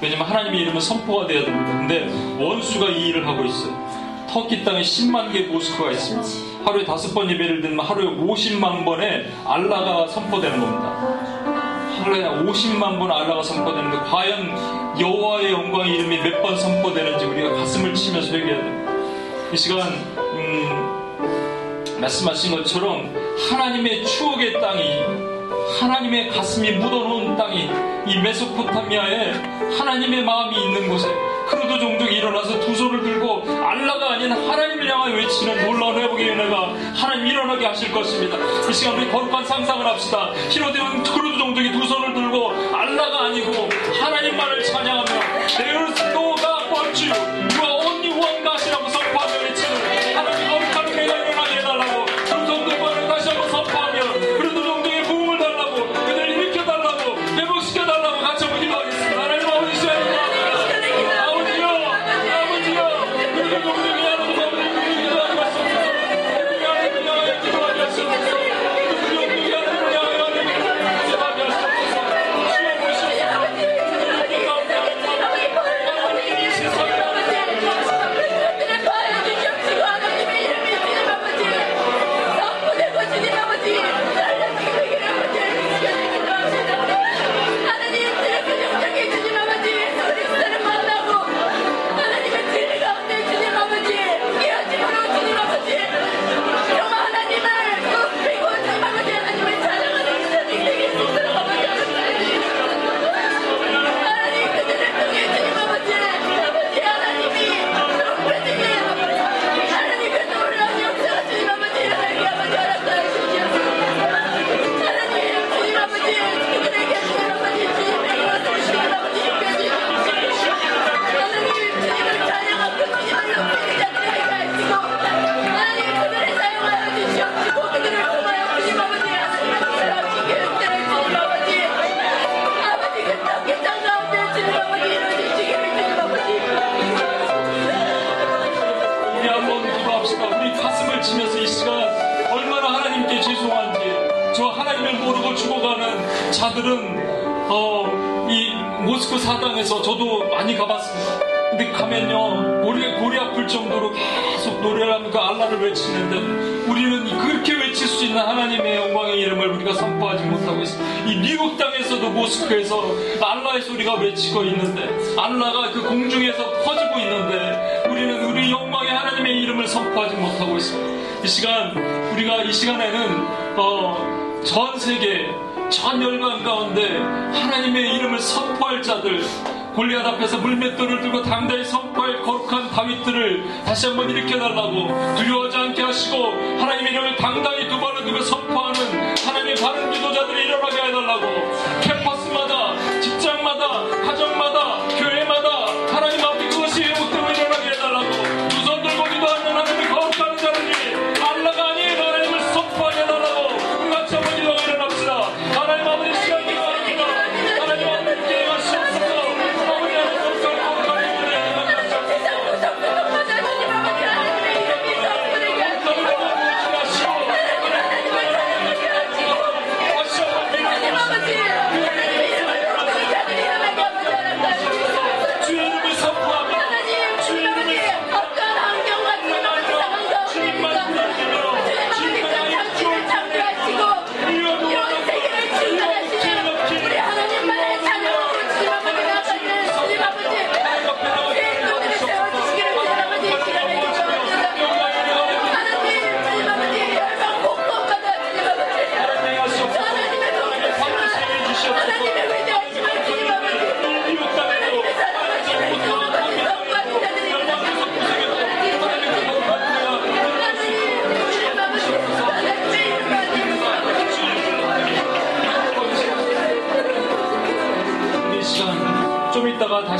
왜냐면 하나님의 이름은 선포가 돼야 됩니다. 근데 원수가 이 일을 하고 있어요. 터키 땅에 10만 개 모스크가 있습니다. 하루에 다섯 번 예배를 드리면 하루에 50만 번의 알라가 선포되는 겁니다. 하루에 50만 번 알라가 선포되는데 과연 여호와의 영광의 이름이 몇 번 선포되는지 우리가 가슴을 치면서 회개해야 됩니다. 이 시간 음, 말씀하신 것처럼 하나님의 추억의 땅이 하나님의 가슴에 묻어놓은 땅이 이 메소포타미아에 하나님의 마음이 있는 곳에 크루드 종족이 일어나서 두 손을 들고 알라가 아닌 하나님을 향하여 외치는 놀라운 회복의 은혜가 하나님 일어나게 하실 것입니다. 이 시간 우리 거룩한 상상을 합시다. 히로데온 크루드 종족이 두 손을 들고 알라가 아니고 하나님만을 찬양 알라를 외치는데 우리는 그렇게 외칠 수 있는 하나님의 영광의 이름을 우리가 선포하지 못하고 있습니다. 이 미국 땅에서도 모스크에서 알라의 소리가 외치고 있는데 알라가 그 공중에서 퍼지고 있는데 우리는 우리 영광의 하나님의 이름을 선포하지 못하고 있습니다. 이 시간 우리가 이 시간에는 어, 전 세계 전 열방 가운데 하나님의 이름을 선포할 자들 골리앗 앞에서 물맷돌을 들고 당대히 선포할 거룩한 다윗들을 다시 한번 일으켜달라고 두려워하지 않게 하시고 하나님의 이름을 당당히 두 발을 두고 선포하는 하나님의 바른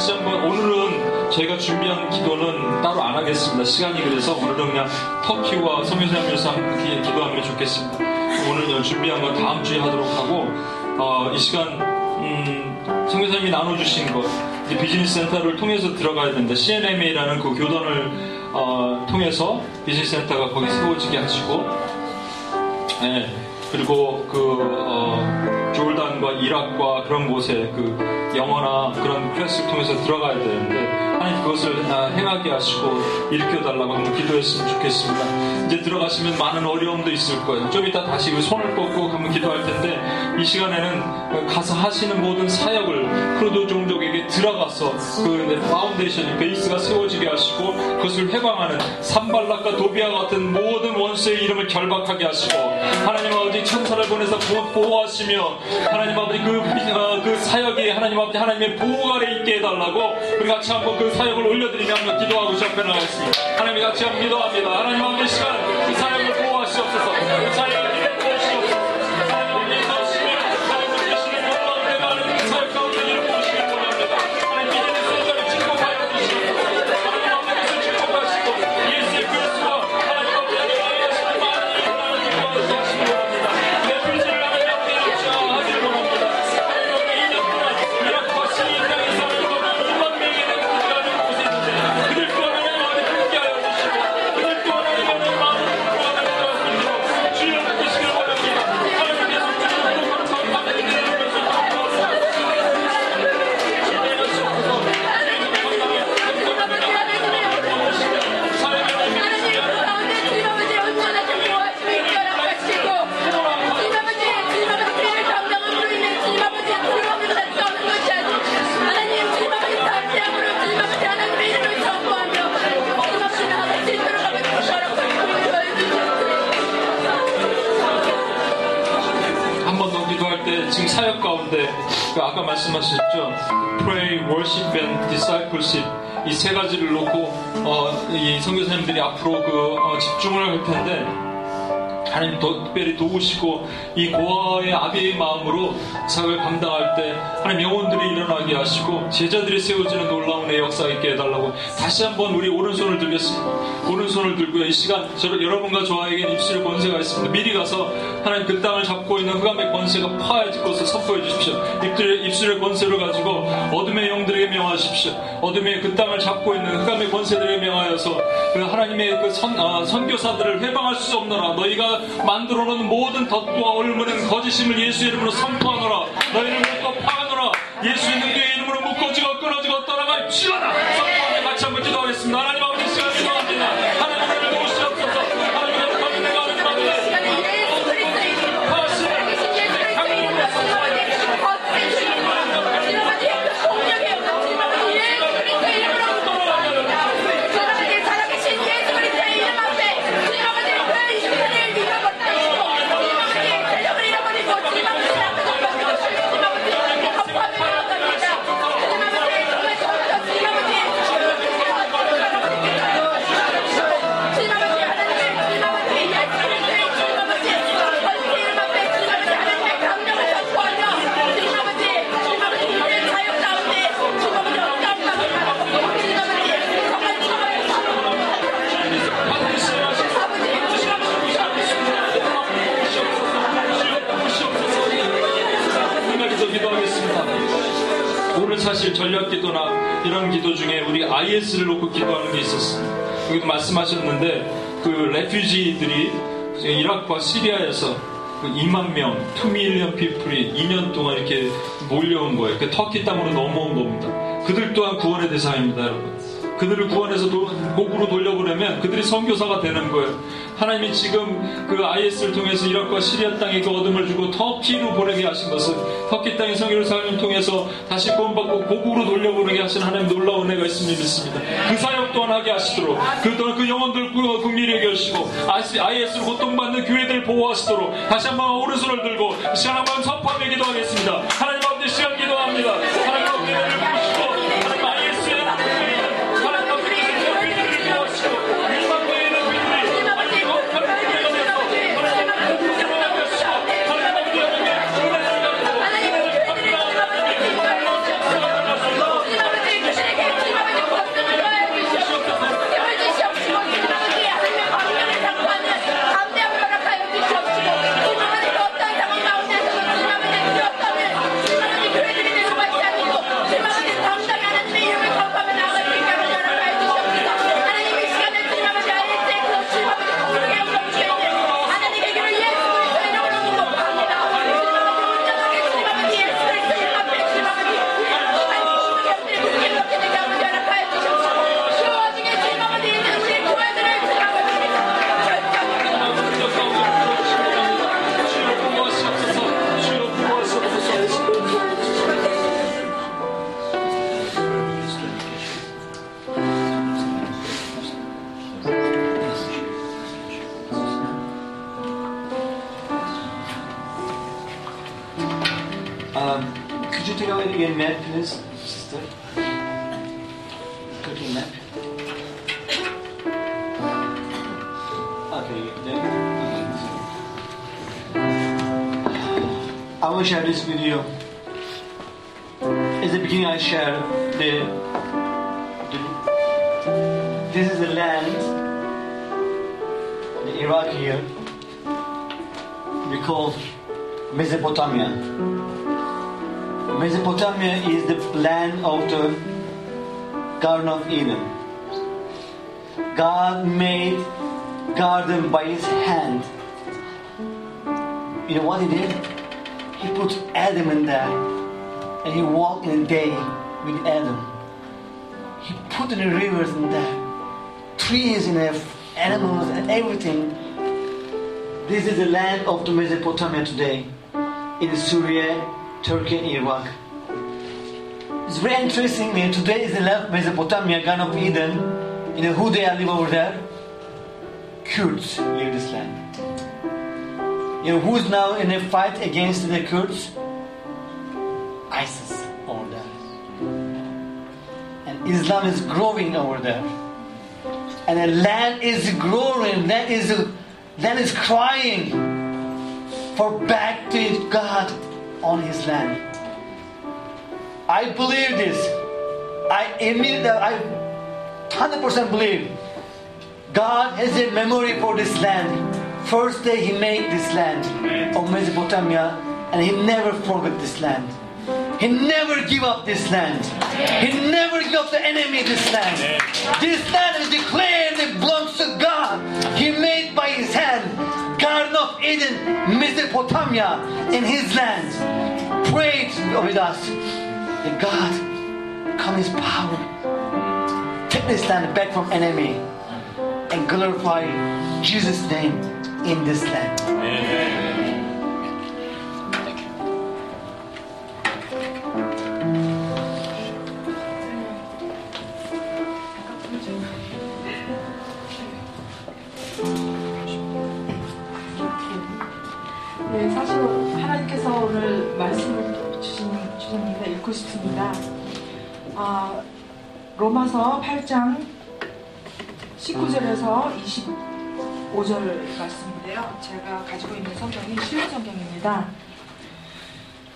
다시 한번 오늘은 저희가 준비한 기도는 따로 안 하겠습니다. 시간이 그래서 오늘은 그냥 터키와 선교사님 위해서 함께 기도하면 좋겠습니다. 오늘 준비한 건 다음 주에 하도록 하고 어, 이 시간 음, 선교사님이 나눠주신 것 비즈니스 센터를 통해서 들어가야 된다. C&MA라는 그 교단을 어, 통해서 비즈니스 센터가 거기 세워지게 하시고 네, 그리고 그 어, Jordan과 Iraq과 그런 곳에 그 영어나 그런 클래스를 통해서 들어가야 되는데 하나님 그것을 아, 행하게 하시고 일으켜달라고 한번 기도했으면 좋겠습니다. 이제 들어가시면 많은 어려움도 있을 거예요. 좀 이따 다시 그 손을 뻗고 한번 기도할 텐데 이 시간에는 가서 하시는 모든 사역을 쿠르드 종족에게 들어가서 그 foundation, base가 세워지게 하시고 그것을 방해하는 산발랏과 도비아 같은 모든 원수의 이름을 결박하게 하시고 하나님 아버지 천사를 보내서 보호 하시며 하나님 아버지 그, 어, 그 사역이 하나님 아버지 하나님의 보호 아래 있게 해달라고 우리 같이 한번 그 사역을 올려드리며 한번 기도하고 시작해 나가겠습니다. 하나님 같이 한번 기도합니다. 하나님 아버지 시간 그 사역을 보호하시옵소서. 그 사역을 말씀하셨죠 pray, worship and discipleship 이 세 가지를 놓고 어, 이 선교사님들이 앞으로 그 어, 집중을 할 텐데 하나님 더 특별히 도우시고 이 고아의 아비의 마음으로 사역을 감당할 때 하나님 영혼들이 일어나게 하시고 제자들이 세워지는 놀라운 내 역사 있게 해달라고 다시 한번 우리 오른손을 들겠습니다. 오른손을 들고요. 이 시간 저, 여러분과 저에겐 입술의 권세가 있습니다. 미리 가서 하나님 그 땅을 잡고 있는 흑암의 권세가 파해질 것을 선포해 주십시오. 입술의, 입술의 권세를 가지고 어둠의 영들에게 명하십시오. 어둠의 그 땅을 잡고 있는 흑암의 권세들에게 명하여서 그 하나님의 그 선, 아, 선교사들을 해방할 수 없노라. 너희가 만들어 놓은 모든 덫과 올무는 거짓임을 예수 이름으로 선포하노라. 너희를 묶어 파하노라. 예수의 능력의 이름으로 기도하겠습니다. IS를 놓고 기도하는 게 있었어요. 여기도 말씀하셨는데 그 레퓨지들이 이라크와 시리아에서 그 2만 명, 2밀리언 피플이 2년 동안 이렇게 몰려온 거예요. 그 터키 땅으로 넘어온 겁니다. 그들 또한 구원의 대상입니다, 여러분. 그들을 구원해서 복으로 돌려보내면 그들이 선교사가 되는 거예요. 하나님이 지금 그 IS를 통해서 이라크와 시리아 땅에 그 어둠을 주고 터키로 보내게 하신 것은 터키 땅의 성교를 사람을 통해서 다시 구원받고 복으로 돌려보내게 하신 하나님 놀라운 은혜가 있음을 믿습니다. 그 사역 또한 하게 하시도록 그 또한 그 영혼들 국민이 여겨 하시고 IS를 고통받는 교회들 보호하시도록 다시 한번 오른손을 들고 시간 한번 선포하며 기도하겠습니다. 하나님 아버지 시간 기도합니다. Garden of Eden. God made garden by his hand. You know what he did? He put Adam in there and he walked in a day with Adam. He put the rivers in there, trees in there, animals and everything. This is the land of the Mesopotamia today, in Syria, Turkey, and Iraq. It's very interesting. Today is the left Mesopotamia, Garden of Eden. You know who they live over there? Kurds live this land. You know who's now in a fight against the Kurds? ISIS over there. And Islam is growing over there. And the land is growing, land is, land is crying for back to God on his land. I believe this. I that I 100% believe God has a memory for this land. First day He made this land of Mesopotamia, and He never forgot this land. He never give up this land. He never give up the enemy this land. This land is declared it belongs to God. Of Eden, Mesopotamia, in His land. Pray with us that God come His power, take this land back from enemy, and glorify Jesus' name in this land. Amen. 읽고 싶습니다. 아, 로마서 8장 19절에서 25절 말씀인데요. 제가 가지고 있는 성경이 신약 성경입니다.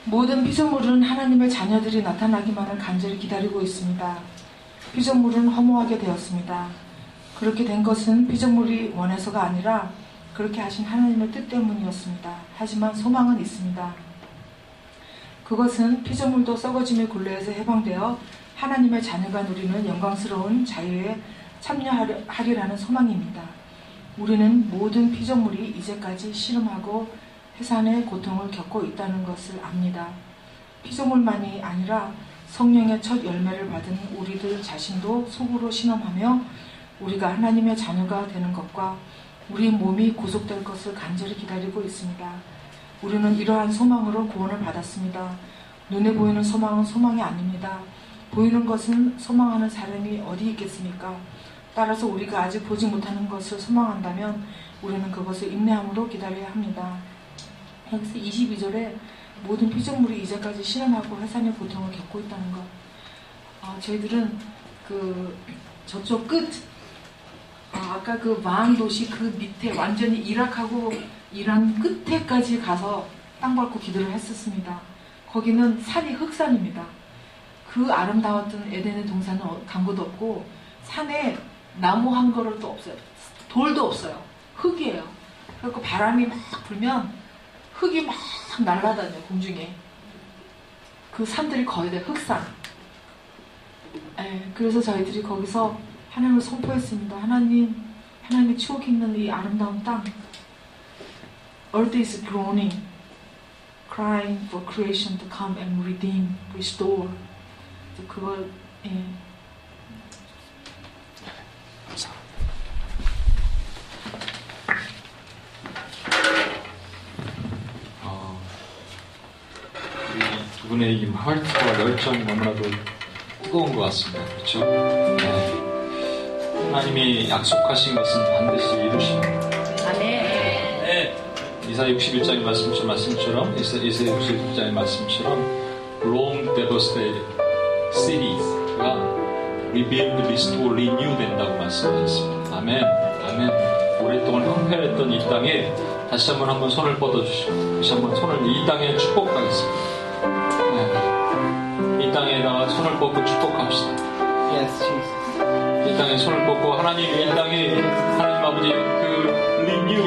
모든 피조물은 하나님의 자녀들이 나타나기만을 간절히 기다리고 있습니다. 피조물은 허무하게 되었습니다. 그렇게 된 것은 피조물이 원해서가 아니라 그렇게 하신 하나님의 뜻 때문이었습니다. 하지만 소망은 있습니다. 그것은 피조물도 썩어짐의 굴레에서 해방되어 하나님의 자녀가 누리는 영광스러운 자유에 참여하리라는 소망입니다. 우리는 모든 피조물이 이제까지 실험하고 해산의 고통을 겪고 있다는 것을 압니다. 피조물만이 아니라 성령의 첫 열매를 받은 우리들 자신도 속으로 신험하며 우리가 하나님의 자녀가 되는 것과 우리 몸이 구속될 것을 간절히 기다리고 있습니다. 우리는 이러한 소망으로 구원을 받았습니다. 눈에 보이는 소망은 소망이 아닙니다. 보이는 것은 소망하는 사람이 어디 있겠습니까? 따라서 우리가 아직 보지 못하는 것을 소망한다면 우리는 그것을 인내함으로 기다려야 합니다. 여기서 22절에 모든 피조물이 이제까지 실현하고 해산의 고통을 겪고 있다는 것. 어, 저희들은 그 저쪽 끝, 어, 아까 그 마한 도시 그 밑에 완전히 이락하고 이란 끝에까지 가서 땅 밟고 기도를 했었습니다. 거기는 산이 흑산입니다. 그 아름다웠던 에덴의 동산은 강구도 어, 없고 산에 나무 한 그릇도 없어요. 돌도 없어요. 흙이에요. 그리고 바람이 막 불면 흙이 막 날아다녀요, 공중에. 그 산들이 거의 다 흑산. 예, 그래서 저희들이 거기서 하나님을 선포했습니다. 하나님, 하나님의 추억이 있는 이 아름다운 땅. Earth is groaning, crying for creation to come and redeem, restore. 그걸, 예. 두 분의 이 하트와 열정이 너무나도 뜨거운 것 같습니다. 그렇죠? 네. 하나님이 약속하신 것은 반드시 이루십니다. 네. 이사 61장의 말씀처럼, 말씀처럼 이사, 이사 61장의 말씀처럼 long devastated cities가 rebuild, restore, renew 된다고 말씀하셨습니다. 아멘. 아멘. 오랫동안 황폐했던 이 땅에 다시 한번 한번 손을 뻗어주시고 다시 한번 손을 이 땅에 축복하겠습니다. 땅에다가 손을 뻗고 축복합시다. Yes, Jesus. 이 땅에 손을 뻗고 하나님 이 땅에 하나님 아버지 그 renew,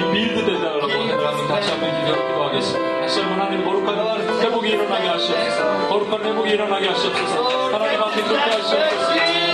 그 rebuild 되달라고 하나님 다시 한번 기도하겠습니다. 다시 한번 하나님 거룩한 회복이 일어나게 하시옵소서. 거룩한 회복이 일어나게 하시옵소서. 하나님 앞에 그렇게 하시옵소서.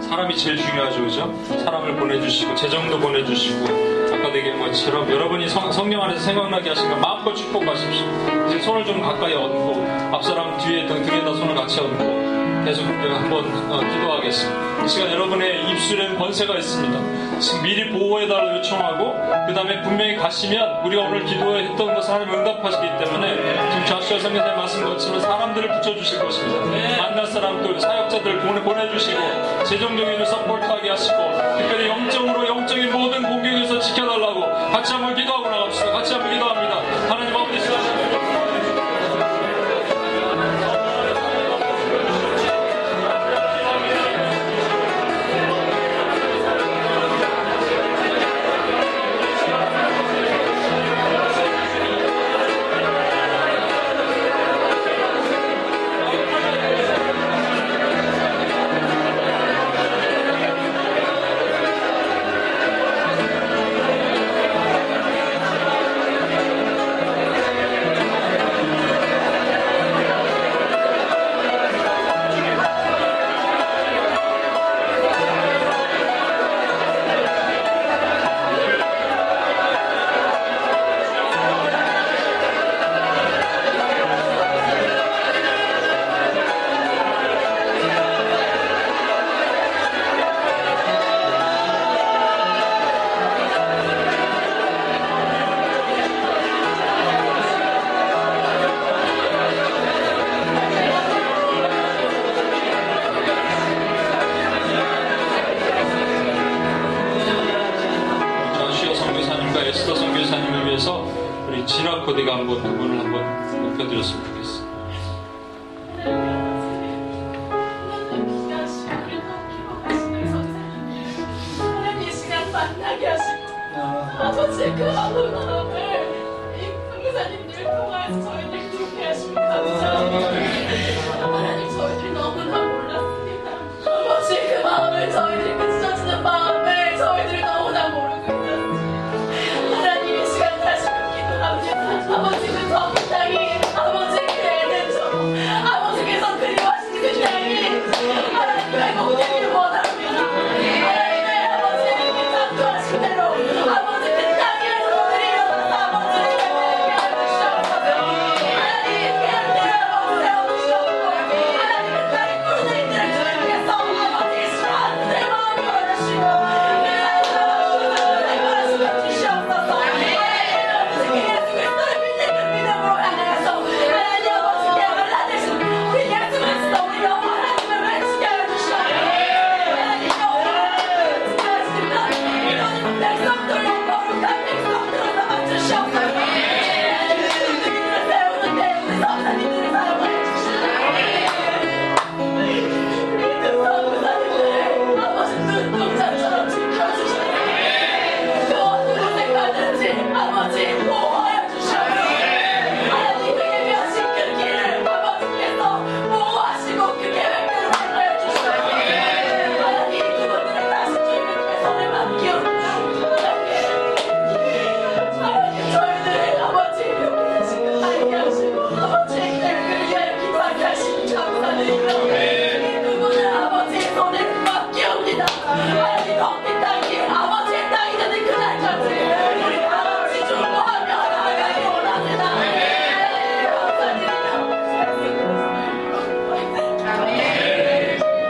사람이 제일 중요하죠, 그죠? 사람을 보내주시고, 재정도 보내주시고, 아까 얘기한 것처럼 여러분이 성, 성령 안에서 생각나게 거 마음껏 축복하십시오. 이제 손을 좀 가까이 얹고, 앞 사람 뒤에 등, 등에다 손을 같이 얹고, 계속 한번 어, 기도하겠습니다. 이 시간 여러분의 입술엔 번세가 있습니다. 미리 보호해달라 요청하고 그 다음에 분명히 가시면 우리가 오늘 기도했던 것을 하나님 응답하시기 때문에 지금 좌수와 성경에 말씀 것처럼 사람들을 붙여주실 것입니다. 만날 사람들, 사역자들 보내, 보내주시고 재정적인 서포트하게 하시고 특별히 영적으로 영적인 모든 공격에서 지켜달라고 같이 한번 기도하고